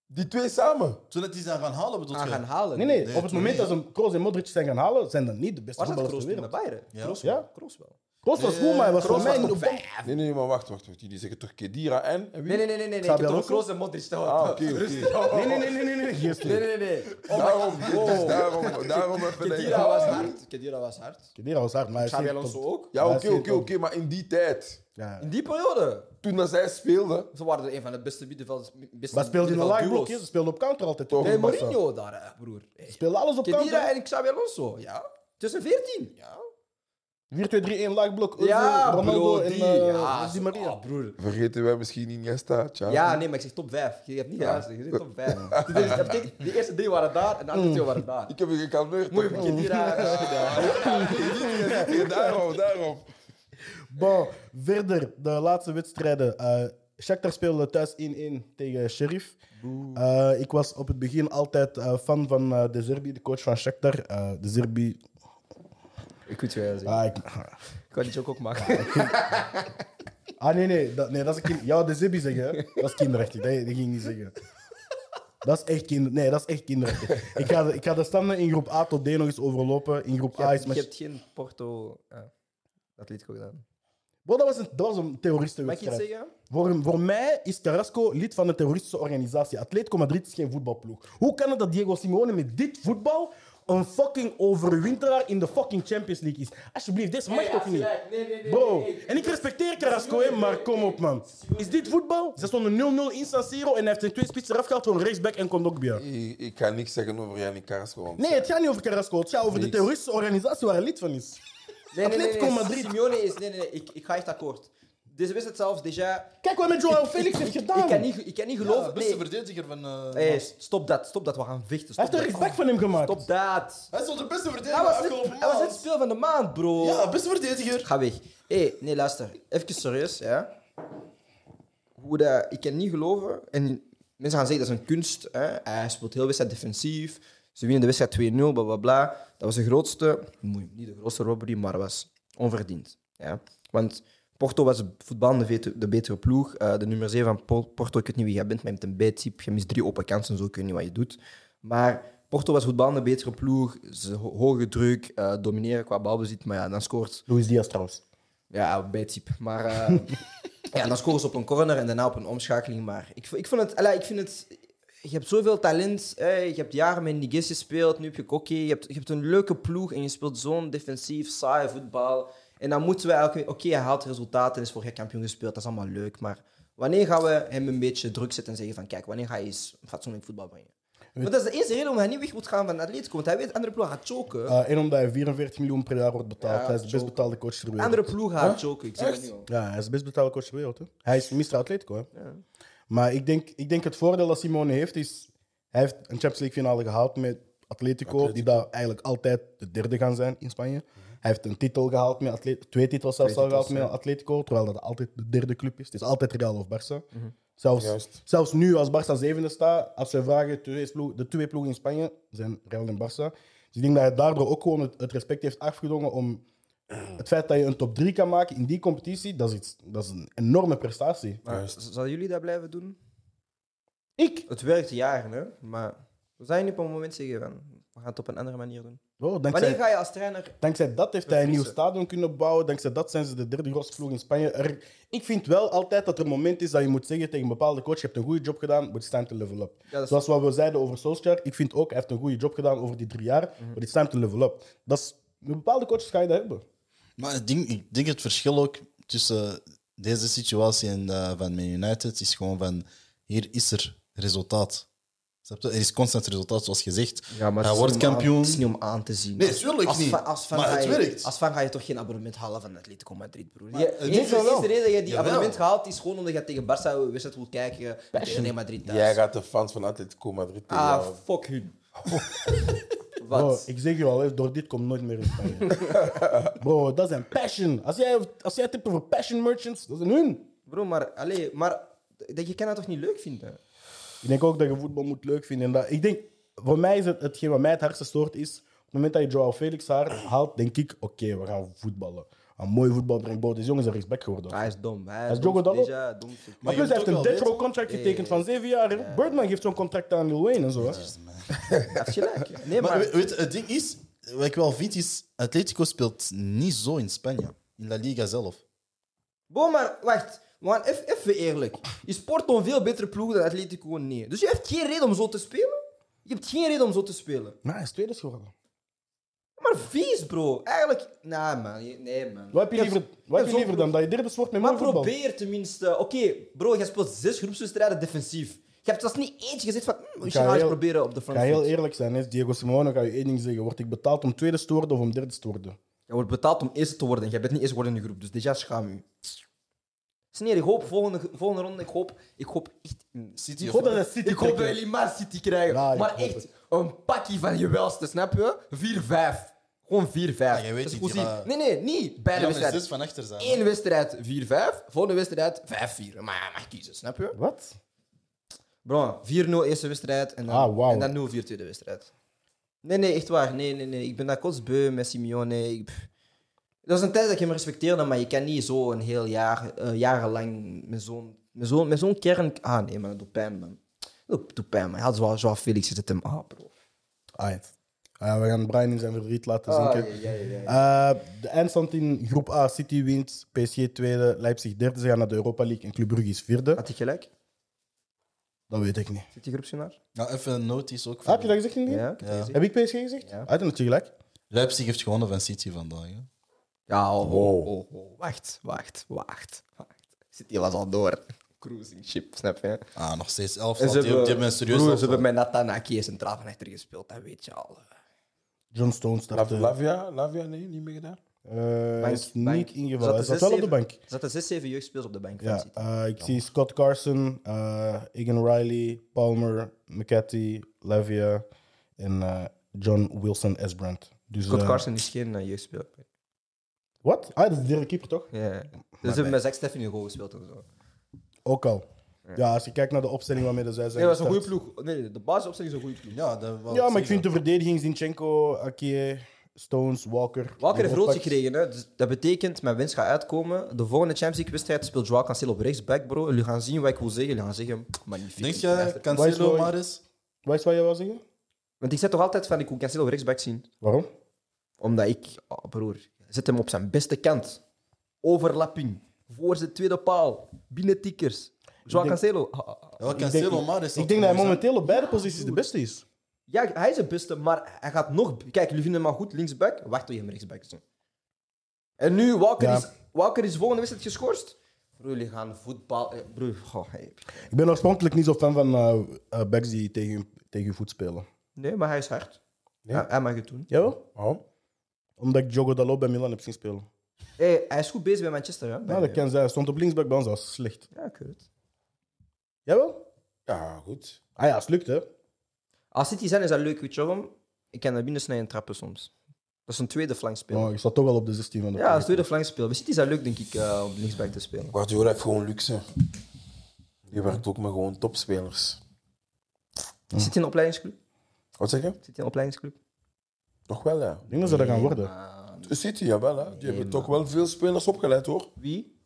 Die twee samen. Toen het die zijn gaan halen, bedoel Aan je? gaan halen. Nee, nee, Nee, op het moment dat ze Kroos en Modric zijn gaan halen, zijn dat niet de beste Waar zat voetballers Kroos ter toen bij wereld. Bayern? Ja. Kroos Ja. Kroos wel. Kost was goed, maar hij was voor Kroos mij op vijf. Nee, nee, maar wacht, wacht, wacht. Jullie zeggen toch Kedira en, en wie? Nee, nee, nee, nee. nee. Ik heb Xabi toch Alonso? Kroos en Modric. toch? Ah, oké, oké. Rustig. Nee, nee, nee, nee, nee, nee, geen Nee, nee, nee. Oh my Daarom, dus god. daarom, daarom even... Kedira was hard. Kedira was hard. Kedira was hard, maar hij is Xabi niet op Alonso top. ook. Ja, oké, oké, oké. maar in die tijd, Ja. In die periode. toen dat zij speelde... Ze waren er een van de beste middenvelders. beste Maar speelde in een laag blokje, ze speelden op counter altijd. Toch? Nee, Mourinho daar, broer. Hey. Speelde alles op Kedira en Xabi Alonso. Ja. 2014. Ja. 4, 2, 3, 1, laagblok. Ja, Ronaldo en eh, Maria. Ah, broer. Vergeten wij misschien Iniesta, Ja, nee, maar ik zeg top 5. Je hebt niet geluisterd, je zegt top 5. De eerste drie waren daar en de andere mm. twee waren daar. Ik heb je gekalmeerd. Mooi, man. Kedira, Daarom, daarom. Bon, verder, de laatste wedstrijden. Eh speelde thuis 1-1 tegen Sheriff. Eh, ik was op het begin altijd eh, fan van De Zerbi, de coach van Shakhtar. De Zerbi, ik weet jij zegt. Ah, ik, Ik kan die joke ook maken. ah nee, nee, dat, nee, dat is kind... Ja, De Zerbi zeggen, dat is kinderachtig. Dat, dat ging ik niet zeggen. Dat is echt, kinder... nee, dat is echt kinderachtig. Ik ga, de, ik ga de standen in groep A tot D nog eens overlopen. In groep Je A is je hebt geen Porto uh, Atletico gedaan. Bro, dat was een, dat was een Mag ik iets terroristenwedstrijd. zeggen? Voor, voor mij is Carrasco lid van een terroristische organisatie. Atletico Madrid is geen voetbalploeg. Hoe kan het dat Diego Simeone met dit voetbal een fucking overwinteraar in de fucking Champions League is? Alsjeblieft, dit mag toch niet? Bro, en ik respecteer Carrasco, hè, maar kom op, man. Is dit voetbal? Ze stonden 0-0 in San Siro en hij heeft zijn twee spitsen eraf gehaald voor een rechtsback en Kondogbia. Ik, ik ga niks zeggen over Yannick Carrasco. Nee, het gaat niet over Carrasco. Het gaat over de terroristische organisatie waar hij lid van is. Nee, nee, nee. Atletico nee. Madrid. Simeone is... Nee, nee, nee. Ik, ik ga echt akkoord. Deze wedstrijd zelfs, déjà... Kijk wat met Joao Felix heeft gedaan. Ik kan niet, ik kan niet Ja, geloven... beste nee. verdediger van... eh, Hey, stop dat. Stop dat. We gaan vechten. Hij heeft een dat. rechtsback van hem gemaakt. Stop dat. Hij is toch de beste verdediger Hij was, van het, afgelopen hij was het maand? speel van de maand, bro. Ja, beste verdediger. Ga weg. Hé, hey, nee, luister. Even serieus, ja. Hoe dat... Ik kan niet geloven... En mensen gaan zeggen, dat is een kunst. Hè? Hij speelt heel wedstrijd defensief. Ze winnen de wedstrijd 2-0, bla, bla, bla. Dat was de grootste... Niet de grootste robbery, maar was onverdiend. Ja? Want Porto was vete- de betere ploeg. Eh, de nummer 7 van Po- Porto, ik weet niet wie jij bent, maar je hebt een B-type. Je mist drie open kansen, zo ik weet niet wat je doet. Maar Porto was voetballende betere ploeg. Ze ho- hoge druk, eh, domineren qua balbezit. Maar ja, dan scoort Luis Diaz trouwens. Ja, bijtype. Maar eh, ja, dan scoren ze op een corner en daarna op een omschakeling. Maar ik, ik, vond het, ik vind het... Je hebt zoveel talent. hè. Je hebt jaren met Niguez gespeeld, nu heb je Kokkie. Je hebt, je hebt een leuke ploeg en je speelt zo'n defensief, saai voetbal. En dan moeten we eigenlijk... Oké, hij haalt resultaten en is vorig jaar kampioen gespeeld. Dat is allemaal leuk. Maar wanneer gaan we hem een beetje druk zetten en zeggen van... Kijk, wanneer ga je eens fatsoenlijk voetbal brengen? Want dat is de eerste reden waarom hij niet weg moet gaan van Atletico. Want hij weet, andere ploeg gaat choken. Eh, en omdat hij 44 miljoen per jaar wordt betaald. Ja, hij is de best betaalde coach ter wereld. andere ploeg gaat choken. Ik zeg het al. Ja, hij is de best betaalde coach ter wereld. Hè. Hij is Mr. Atletico. Hè. Maar ik denk, ik denk het voordeel dat Simone heeft is... Hij heeft een Champions League finale gehaald met Atletico, die daar eigenlijk altijd de derde gaan zijn in Spanje. Hij heeft een titel gehaald met Atletico, twee titels zelfs Twee al gehaald met Atletico, terwijl dat altijd de derde club is. Het is altijd Real of Barça. Mhm. Zelfs, Juist. zelfs nu, als Barça zevende staat, als we vragen, de twee ploegen in Spanje zijn Real en Barça. Dus ik denk dat hij daardoor ook gewoon het, het respect heeft afgedwongen om het feit dat je een top 3 kan maken in die competitie, dat is, iets, dat is een enorme prestatie. Maar Juist. z- zouden jullie dat blijven doen? Ik? Het werkt jaren, hè? Maar we zijn niet op een moment zeggen van we gaan het op een andere manier doen. Oh, Wanneer ga je als trainer. dankzij dat heeft hij een nieuw stadion kunnen bouwen. Dankzij dat zijn ze de derde grootste ploeg in Spanje. Er, ik vind wel altijd dat er een moment is dat je moet zeggen tegen een bepaalde coach: je hebt een goede job gedaan, but it's time to level up. Ja, Zoals wat we zeiden over Solskjaer. Ik vind ook, hij heeft een goede job gedaan over die drie jaar, Mhm. but it's time to level up. Dat is, met bepaalde coaches ga je dat hebben. Maar ik denk, ik denk het verschil ook tussen deze situatie en eh, van Man United is gewoon van hier is er resultaat. Er is constant resultaat, zoals gezegd. Ja, maar hij het is wordt niet om aan- kampioen. Het is niet om aan te zien. Nee, tuurlijk als niet. Van, als van Maar ga het je, werkt. Als van ga je toch geen abonnement halen van Atletico Madrid, broer. Maar Je, het de is de enige reden dat je die abonnement haalt, is gewoon omdat je tegen Barça een wedstrijd wilt kijken. Tegen Real Madrid thuis. Jij gaat de fans van Atletico Madrid Ah, fuck hun. Bro, Wat? ik zeg je al, door dit komt nooit meer in Spanje. Bro, dat is een passion. Als jij, als jij het hebt over passion merchants, dat is een hun. Bro, maar, allee, maar dat- je kan dat toch niet leuk vinden? Ik denk ook dat je voetbal moet leuk vinden. En dat, ik denk, voor mij is het, hetgeen wat mij het hardste stoort is, op het moment dat je Joao Felix haar haalt, denk ik, oké, we gaan voetballen. Een mooi voetbal brengt. Bro, deze jongen is een rechtsback geworden. Hij is dom. Hij is? Déjà, dom. Maar Maar plus, je hij heeft een death row contract getekend van zeven jaar. Birdman geeft zo'n contract aan Lil Wayne en zo. Heeft gelijk. Nee, Maar maar... weet- het ding is, wat ik wel vind, is Atletico speelt niet zo in Spanje. In La Liga zelf. Bro, maar wacht. Eff- even eerlijk. Is Porto een veel betere ploeg dan Atletico? Nee. Dus je hebt geen reden om zo te spelen? Je hebt geen reden om zo te spelen. Maar hij is tweede geworden. Maar vies, bro. Eigenlijk... Nee, man. Je- Nee, man. Wat heb je liever, wat heb je liever dan? Dat je derde wordt met Maar voetbal? probeer tenminste. Oké, bro, je speelt zes groepswedstrijden defensief. Je hebt zelfs niet eentje gezegd van... hm, we ga eens proberen op de Ik front ga heel eerlijk zijn. Hè. Diego Simeone ga je één ding zeggen. Word ik betaald om tweede te worden of om derde te worden? Je wordt betaald om eerste te worden. Jij bent niet eerst geworden in de groep. Dus déjà schaam je. Sneer, ik hoop volgende, volgende ronde. Ik hoop, ik hoop echt... City Ik hoop dat hij City Ik hoop dat jullie maar City krijgen. Ja, maar echt, het. een pakje van je welste, snap je? 4-5. Gewoon 4-5. Ja, jij weet niet, Nee, nee, niet. Ja, wedstrijden. zes van achter zijn. Eén wedstrijd 4-5, volgende wedstrijd 5-4. Maar je mag kiezen, snap je? Wat? Bro, 4-0 eerste wedstrijd en dan, Ah, en dan 0-4 tweede wedstrijd. Nee, nee, echt waar. Nee, nee, nee. Ik ben dat kotsbeu met Simeone. Ik, pff. Dat is een tijd dat ik hem respecteerde, maar je kan niet zo een heel jaar, eh, jarenlang met zo'n met zo'n met zo'n kern... Ah, nee, man, dat doet pijn, man. Dat doet pijn, man. Hij had zo, zo Felix zit hem ah, bro. Alright. Ah, we gaan Brian in zijn verdriet laten Ah, zinken. ja, ja, ja. Eh, de eindstand in groep A, City wint, PSG tweede, Leipzig derde. Ze gaan naar de Europa League en Club Brugge is vierde. Had hij gelijk? Dat weet ik niet. Zit hij groepswinnaar? Ja, even een notice ook. Ah, heb je dat gezegd in die? Ja, ik heb ik PSG gezegd? Ja. Ah, dan had je gelijk. Leipzig heeft gewonnen van City vandaag. Hè? Ja, oh, Wow. oh, oh, oh. Wacht, wacht, wacht, wacht. Zit hier was al door. Cruising ship, snap je? Ah, nog steeds elf. En Die, ze die hebben, hebben een serieus broer, ze hebben met Nathan Aki centraal van achter gespeeld, dat weet je al. John Stones Lav- startte. Lavia? Lavia? Nee, niet meer gedaan. Eh, hij Bank, is bank. niet ingevallen. Hij zat wel op zes, de zeven- bank. Er zaten 6, 7 jeugdspelers op de bank Ja, eh, ik zie Scott Carson, eh Egan Riley, Palmer, McCarthy, Lavia en eh, John Wilson Esbrand. Dus, Scott eh, Carson is geen uh, jeugdspeler. Wat? Ah, dat is de derde keeper toch? Ja. Dus ze hebben met Zach Steffen in goal gespeeld en zo. Ook al. Ja, als je kijkt naar de opstelling waarmee de zij zijn Nee, dat is een goede ploeg. Nee, de basisopstelling is een goede ploeg. Ja, dat wou Ja, maar ik vind de verdediging Zinchenko, Akie, Stones, Walker. Walker heeft rood gekregen. Hè? Dus dat betekent, mijn winst gaat uitkomen. De volgende Champions League-wedstrijd speelt Joao Cancelo op rechtsback, bro. Jullie gaan zien wat ik wil zeggen. Jullie gaan zeggen, magnifiek. Denk je Cancelo maar eens? Weet je wat je wil zeggen? Want ik zeg toch altijd van, ik wil Cancelo op rechtsback zien. Waarom? Omdat ik, oh, broer, zet hem op zijn beste kant. Overlapping. Voor zijn tweede paal. Binnen tikkers. Joao denk- Cancelo. ah, ah, ah. Ja, Ik Cancelo denk, maar eens. ik denk dat hij momenteel op beide posities de beste is. Ja, hij is het beste, maar hij gaat nog... Kijk, jullie vinden hem maar goed linksback. Wacht tot je hem rechtsback. En nu, Walker, Ja. is, Walker is volgende wedstrijd geschorst. Broer, jullie gaan voetbal... eh, Broer, goh, hey. Ik ben oorspronkelijk niet zo fan van eh eh, backs die tegen, je- tegen je voet spelen. Nee, maar hij is hard. Nee. Hij, hij mag het doen. Jawel? Waarom? Omdat ik Jogo Dalot bij Milan heb zien spelen. Hey, hij is goed bezig bij Manchester. Hè? Ja, Bij- dat kan zijn. Hij stond op linksback bij ons, dat was slecht. Ja, ik weet het. Jawel? Ja, goed. Ah ja, het lukt hè. Als City zijn, is dat leuk, weet je waarom? Ik kan naar binnen snijden en trappen soms. Dat is een tweede flankspeler. Maar ik zat toch wel op de 16 van de Ja, dat is een tweede flankspeler. Bij City is dat leuk, denk ik, eh, om linksback te spelen. Guardiola heeft gewoon luxe. Die werkt ook met gewoon topspelers. Zit hij in een opleidingsclub? Wat zeg je? Zit hij in een opleidingsclub? Nog wel, ja. Ik denk dat ze dat gaan worden. De City, jawel. Hè. Die hebben toch wel veel spelers opgeleid, hoor. Wie?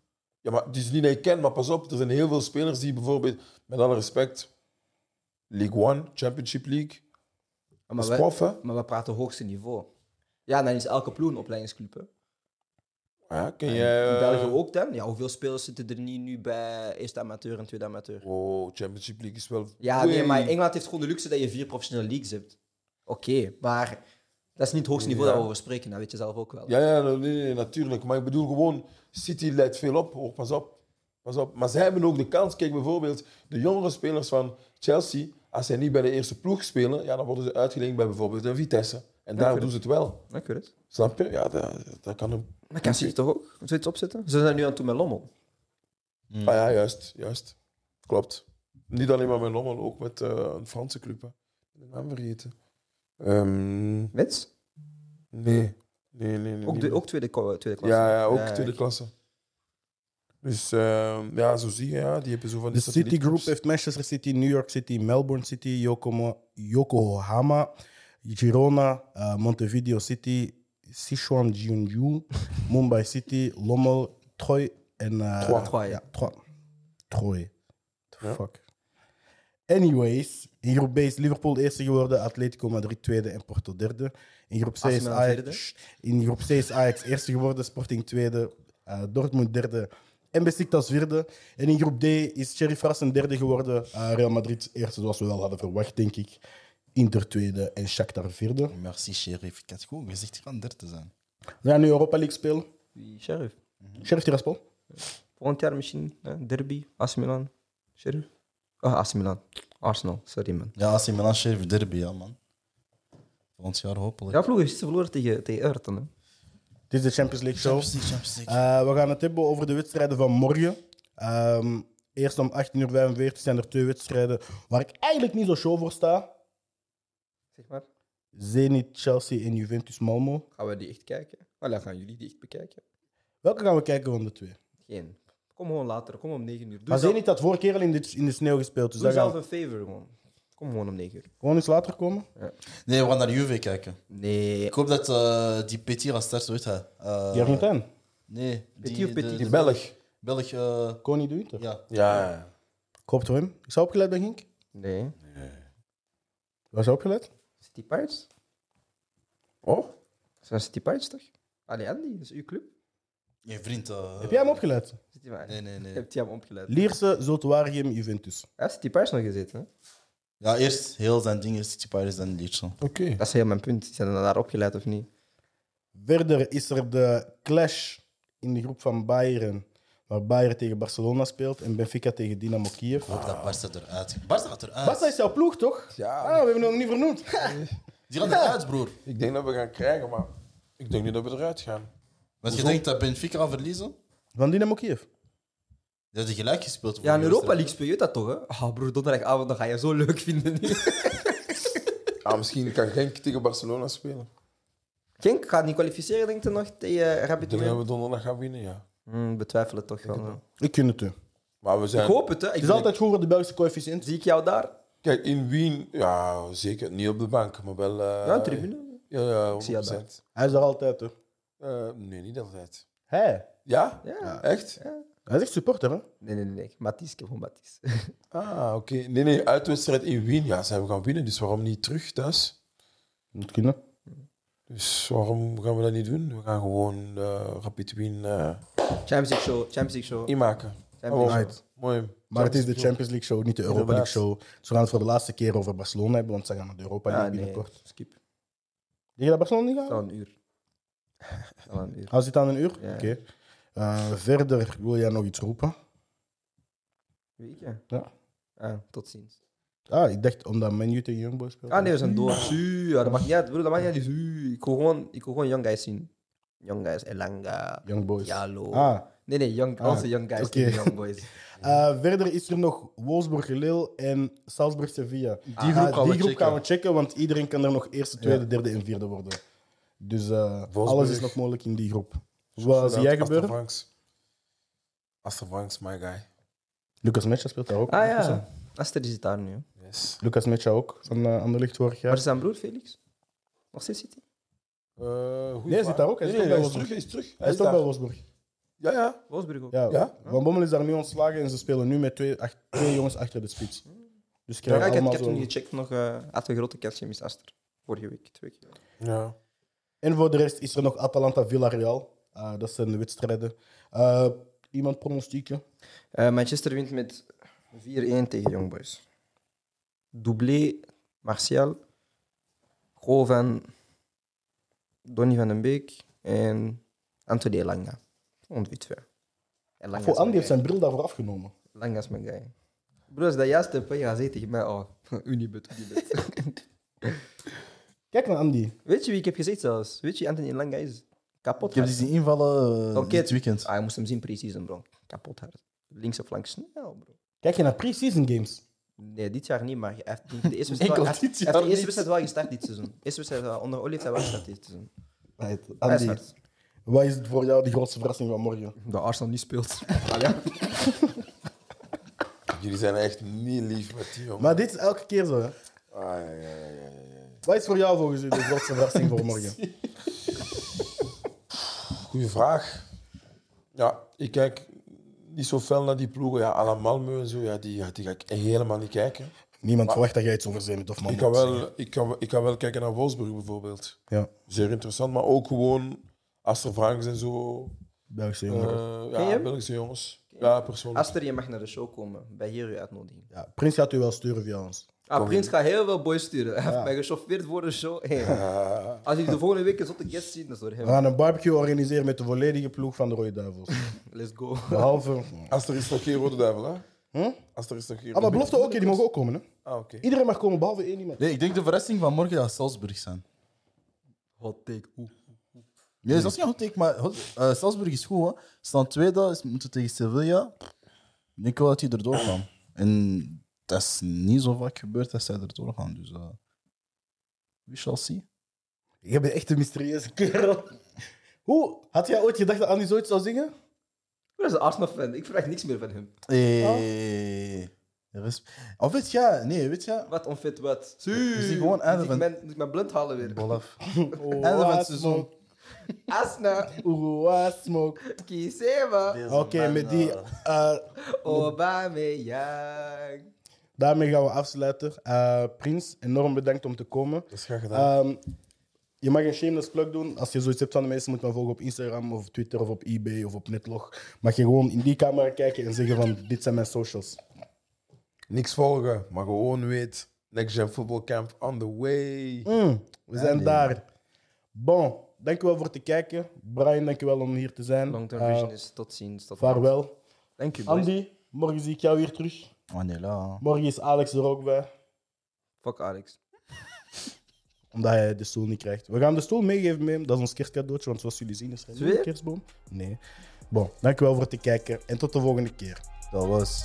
Ja, maar het is niet dat je kent, maar pas op. Er zijn heel veel spelers die bijvoorbeeld, met alle respect, League One, Championship League, Maar, dat is we, prof, hè. maar we praten hoogste niveau. Ja, dan is elke ploeg een opleidingsclub. Hè. Ja, ken En jij... in eh, België ook dan? Ja, hoeveel spelers zitten er niet nu bij eerste amateur en tweede amateur? Oh, Championship League is wel... Ja, nee, maar Engeland heeft gewoon de luxe dat je vier professionele leagues hebt. Oké, maar dat is niet het hoogste niveau Ja. dat we over spreken, dat weet je zelf ook wel. Ja, ja, nee, nee, nee, natuurlijk. Maar ik bedoel gewoon, City leidt veel op. Pas op. Pas op. Maar zij hebben ook de kans. Kijk, bijvoorbeeld de jongere spelers van Chelsea, als zij niet bij de eerste ploeg spelen, ja, dan worden ze uitgeleend bij bijvoorbeeld een Vitesse. En daar doen ze het wel. Snap je? Ja, dat, dat kan hem. Maar kan City toch ook zoiets opzetten? Ze zijn nu aan het doen met Lommel. Ah ja, juist, juist. Klopt. Niet alleen maar met Lommel, ook met eh, een Franse club. Hè. Ik ben de naam vergeten. Ehm, Wits? nee. Nee, nee, nee. Ook, de, ook tweede, tweede klasse. Ja, ja, ook Ja, tweede ik- klasse. Dus ehm, ja, zo zie je, ja, die hebben zo van De City Group heeft Manchester City, New York City, Melbourne City, Yokomo- Yokohama, Girona, eh, Montevideo City, Sichuan Jeonju, Mumbai City, Lommel, Troy en... eh, Troyes. Troyes. Ja, Troyes. Troyes. The Ja. fuck. Anyways, in groep B is Liverpool eerste geworden, Atletico Madrid tweede en Porto derde. In groep C is Ajax, in groep C is Ajax eerste geworden, Sporting tweede, eh, Dortmund derde en Besiktas vierde. En in groep D is Sheriff Rassen derde geworden, eh, Real Madrid eerste zoals we wel hadden verwacht, denk ik. Inter tweede en Shakhtar vierde. Merci, sheriff. Ik had gewoon gezegd van derde te zijn. We gaan nu Europa League spelen. Wie? Sheriff. Sheriff Tiraspol. Volgend jaar misschien hè? derby, AC Milan, Sheriff. Oh, AC Milan. Arsenal, sorry man. Ja, als je Milan sheriff derby, ja, man. Volgend jaar hopelijk. Ja, ploeg heeft verloren tegen, tegen Everton. Hè? Dit is de Champions League show. Champions League, Champions League. Eh, we gaan het hebben over de wedstrijden van morgen. Ehm, eerst om 18.45 uur zijn er twee wedstrijden waar ik eigenlijk niet zo show voor sta. Zeg maar. Zenit, Chelsea en Juventus Malmo. Gaan we die echt kijken? Allee, gaan jullie die echt bekijken? Welke gaan we kijken van de twee? Geen. Kom gewoon later, kom om 9 uur. Doe, Maar zelf, Zenit had vorige keer al in de, in de sneeuw gespeeld. Dus doe dat zelf een favor gewoon. Kom gewoon om 9 uur. gewoon eens later komen. Nee, we gaan naar Juve kijken. Nee. Ik hoop dat eh, die Petit starten, weet je. Eh, Die Argentijn. Nee. Petit of Petit? de- Die Belg. Belg, eh, Koning de Winter. ja. Ja, ja. Ik hoop het voor hem. Is hij opgeleid bij Gink? Nee. Was hij opgeleid? City Pirates? Oh? Zijn City Pirates toch? Allee, Andy, dat is uw club. Je vriend. eh, Heb jij hem opgeleid? Pirates. Nee, nee, nee. Heb je hem opgeleid? Lierse, Zultuarium, Juventus. Ja, City Pirates nog gezeten. Hè? Ja, eerst heel zijn dingen, City Pirates, dan Leeds. Oké. Dat is heel mijn punt. Zijn er daar opgeleid of niet? Verder is er de clash in de groep van Bayern, waar Bayern tegen Barcelona speelt en Benfica tegen Dynamo Kiev. Ik hoop dat Barca eruit. Barca gaat eruit. Barca is jouw ploeg, toch? Ja. Ah, we hebben hem nog niet vernoemd. Die gaat eruit, broer. Ik denk dat we gaan krijgen, maar ik denk niet dat we eruit gaan. Want je denkt dat Benfica gaat verliezen? Van Dynamo Kiev. Die hadden gelijk gespeeld. Ja, in Europa. League speel je dat toch, hè? Ah, broer, donderdagavond, dat ga je zo leuk vinden nu. Ah, misschien kan Genk tegen Barcelona spelen. Genk gaat niet kwalificeren, denk je nog, tegen Ik Rapid denk dat we donderdag gaan winnen, ja. Hmm, betwijfel het toch wel. hè. Ik kun het doen. Maar we Ik zijn... hoop het, hè. Ik Het is altijd goed voor de Belgische coëfficiënt. Zie ik jou daar? Kijk, in Wien, ja, zeker niet op de bank, maar wel... eh, Ja, een tribune. Ja, ja, zie 100%. Hij is er altijd, hè. Eh, nee, niet altijd. Hij? Ja? Ja. Echt? Hij is echt supporter, hè? Nee, nee, nee. Mathies, ik heb gewoon Mathies. Ah, oké. Nee, nee, uitwedstrijd in Wien. Ja, zijn we gaan winnen, dus waarom niet terug thuis? Moet kunnen. Dus waarom gaan we dat niet doen? We gaan gewoon eh, Rapid Wien eh, Champions League show. Champions League show. inmaken. Champions League. mooi. Maar het is de Champions League show, niet de Europa League show. Dus we gaan het voor de laatste keer over Barcelona hebben, want ze gaan naar de Europa League Ah, nee. binnenkort. Skip. Denk je dat Barcelona niet Dat is al gaat? een uur. Al een uur. Als het aan een uur? Ja. Oké. Eh, verder wil jij nog iets roepen? Weet je? Ja. Ah, tot ziens. Ah, ik dacht omdat Man U tegen Young Boys speelt. Ah nee, we zijn door. Su, ja, dat maakt niet uit. Broer, dat maakt niet uit. Ik wil gewoon, ik wil gewoon young guys zien. Young guys, Elanga, Young Boys. Diallo. Ah, Nee, nee, young, Ah, onze young guys oké. tegen young boys. Eh, verder is er nog Wolfsburg-Lille en Salzburg-Sevilla. Die Ah, groep gaan die we groep gaan we checken, want iedereen kan er nog eerste, tweede, derde en vierde worden. Dus eh, alles is nog mogelijk in die groep. Wat zie jij gebeuren? Franks. Aster Franks, my guy. Lucas Mecha speelt daar ook. Ah ja, Aster is daar nu. Yes. Lucas Mecha ook, van uh, Anderlecht vorig Waar jaar. is zijn broer, Felix? Nog steeds zit hij? Eh, Nee, hij zit daar ook. Hij Nee, is nee, hij terug. Hij is terug. Hij is toch bij Wolfsburg. Ja, ja. Wolfsburg ook. Ja. Ja? Van Bommel is daar nu ontslagen en ze spelen nu met twee, ach- twee jongens achter de spits. Dus Ja, ik, heb, ik toen gecheckt nog. eh had een grote kans gemist, Aster. Vorige week, twee keer. Ja. En voor de rest is er nog Atalanta-Villarreal. Uh, dat zijn de wedstrijden. Uh, iemand pronostieken? Eh, Manchester wint met 4-1 tegen Young Boys. Doublé Martial, van Donny van den Beek en Anthony Elanga. Ongeveer. Elanga Voor Andy heeft zijn bril daarvoor afgenomen. Elanga is mijn guy. Bro, als dat juist hebt, je gaat zeggen tegen mij, oh, Unibet, Unibet. Kijk naar Andy. Weet je wie ik heb gezegd zelfs? Weet je wie Anthony Elanga is? Kapot Ik heb die zien invallen uh, Oké, dit weekend. Ah, je moest hem zien pre-season, bro. Kapot hard. Links of langs snel, bro. Kijk je naar pre-season games? Nee, dit jaar niet, maar hij heeft de- de eerste wedstrijd Enkel wel- hij heeft- dit hij heeft jaar de eerste niet. wedstrijd wel gestart dit seizoen. De eerste wedstrijd wel- onder Olie heeft hij wel gestart dit seizoen. Right. Hij is Andy, hard. wat is voor jou de grootste verrassing van morgen? De Arsenal niet speelt. Jullie zijn echt niet lief met die jongen. Maar dit is elke keer zo, hè? Ah, ja, ja, ja, ja, ja. Wat is voor jou volgens u de grootste verrassing voor morgen? Goeie vraag. Ja, ik kijk niet zo fel naar die ploegen. Ja, la Malmö en zo, ja, die, die ga ik helemaal niet kijken. Niemand verwacht dat jij iets over Zenit of man Ik kan, wel, ik, kan, ik kan wel kijken naar Wolfsburg bijvoorbeeld. Ja, Zeer interessant, maar ook gewoon Aster Franks en zo. Belgische Eh, jongen. Ken je ja? Belgische jongens. Ja, persoonlijk. Aster, je mag naar de show komen. Bij hier uw uitnodiging. Ja, Prins gaat u wel sturen via ons. Ah, Prins gaat heel veel boys sturen. Hij heeft mij gechauffeerd voor de show. Hey. Als ik de volgende week een zotte guest zie, dat is door We gaan een barbecue organiseren met de volledige ploeg van de Rode Duivels. Let's go. Behalve... Aster is toch geen rode duivel, hè? Hm? Aster is toch geen Ah, maar belofte ook, die mogen ook komen, hè? Ah, oké. Iedereen mag komen, behalve één iemand. Nee, ik denk de verrassing van morgen gaat Salzburg zijn. Hot take. Oeh. Nee, dat is niet een hot take, maar hot- eh, Salzburg is goed. Hè. Staan tweede, is moeten tegen Sevilla. Ik denk wel dat die erdoor gaan. En dat is niet zo vaak gebeurd dat zij erdoor gaan. Dus eh we shall see. Je bent echt een mysterieuze kerel. Hoe? Had jij ooit gedacht dat Andy zoiets zou zingen? Dat is een Arsenal-fan. Ik verwacht niks meer van hem. Hey. Res- Of weet je, nee, weet je, Wat onfit wat. we zien gewoon einde Moet ik van mijn, moet ik mijn blunt halen weer. Bolaf. Oh, Einde van het seizoen. Asna. Oeh, smoke. Kisema. Oké, met die... eh, Aubameyang. Daarmee gaan we afsluiten. Eh, Prins, enorm bedankt om te komen. Dat is graag gedaan. Ehm, je mag een shameless plug doen. Als je zoiets hebt van de mensen, moet je me volgen op Instagram of Twitter of op eBay of op Netlog. Mag je gewoon in die camera kijken en zeggen van dit zijn mijn socials. Niks volgen, maar gewoon weet. Next Gen Football Camp on the way. Mm, we zijn daar. Bon, dankjewel voor het kijken. Brian, dankjewel om hier te zijn. Long term Eh, vision is tot ziens. Tot vaarwel. Dank u, boys. Andy, morgen zie ik jou weer terug. Morgen is Alex er ook bij, Fuck Alex. omdat hij de stoel niet krijgt. We gaan de stoel meegeven met hem. Dat is ons kerstcadeautje, want zoals jullie zien is er een kerstboom. Nee. Bon, dankjewel voor het kijken en tot de volgende keer. Dat was.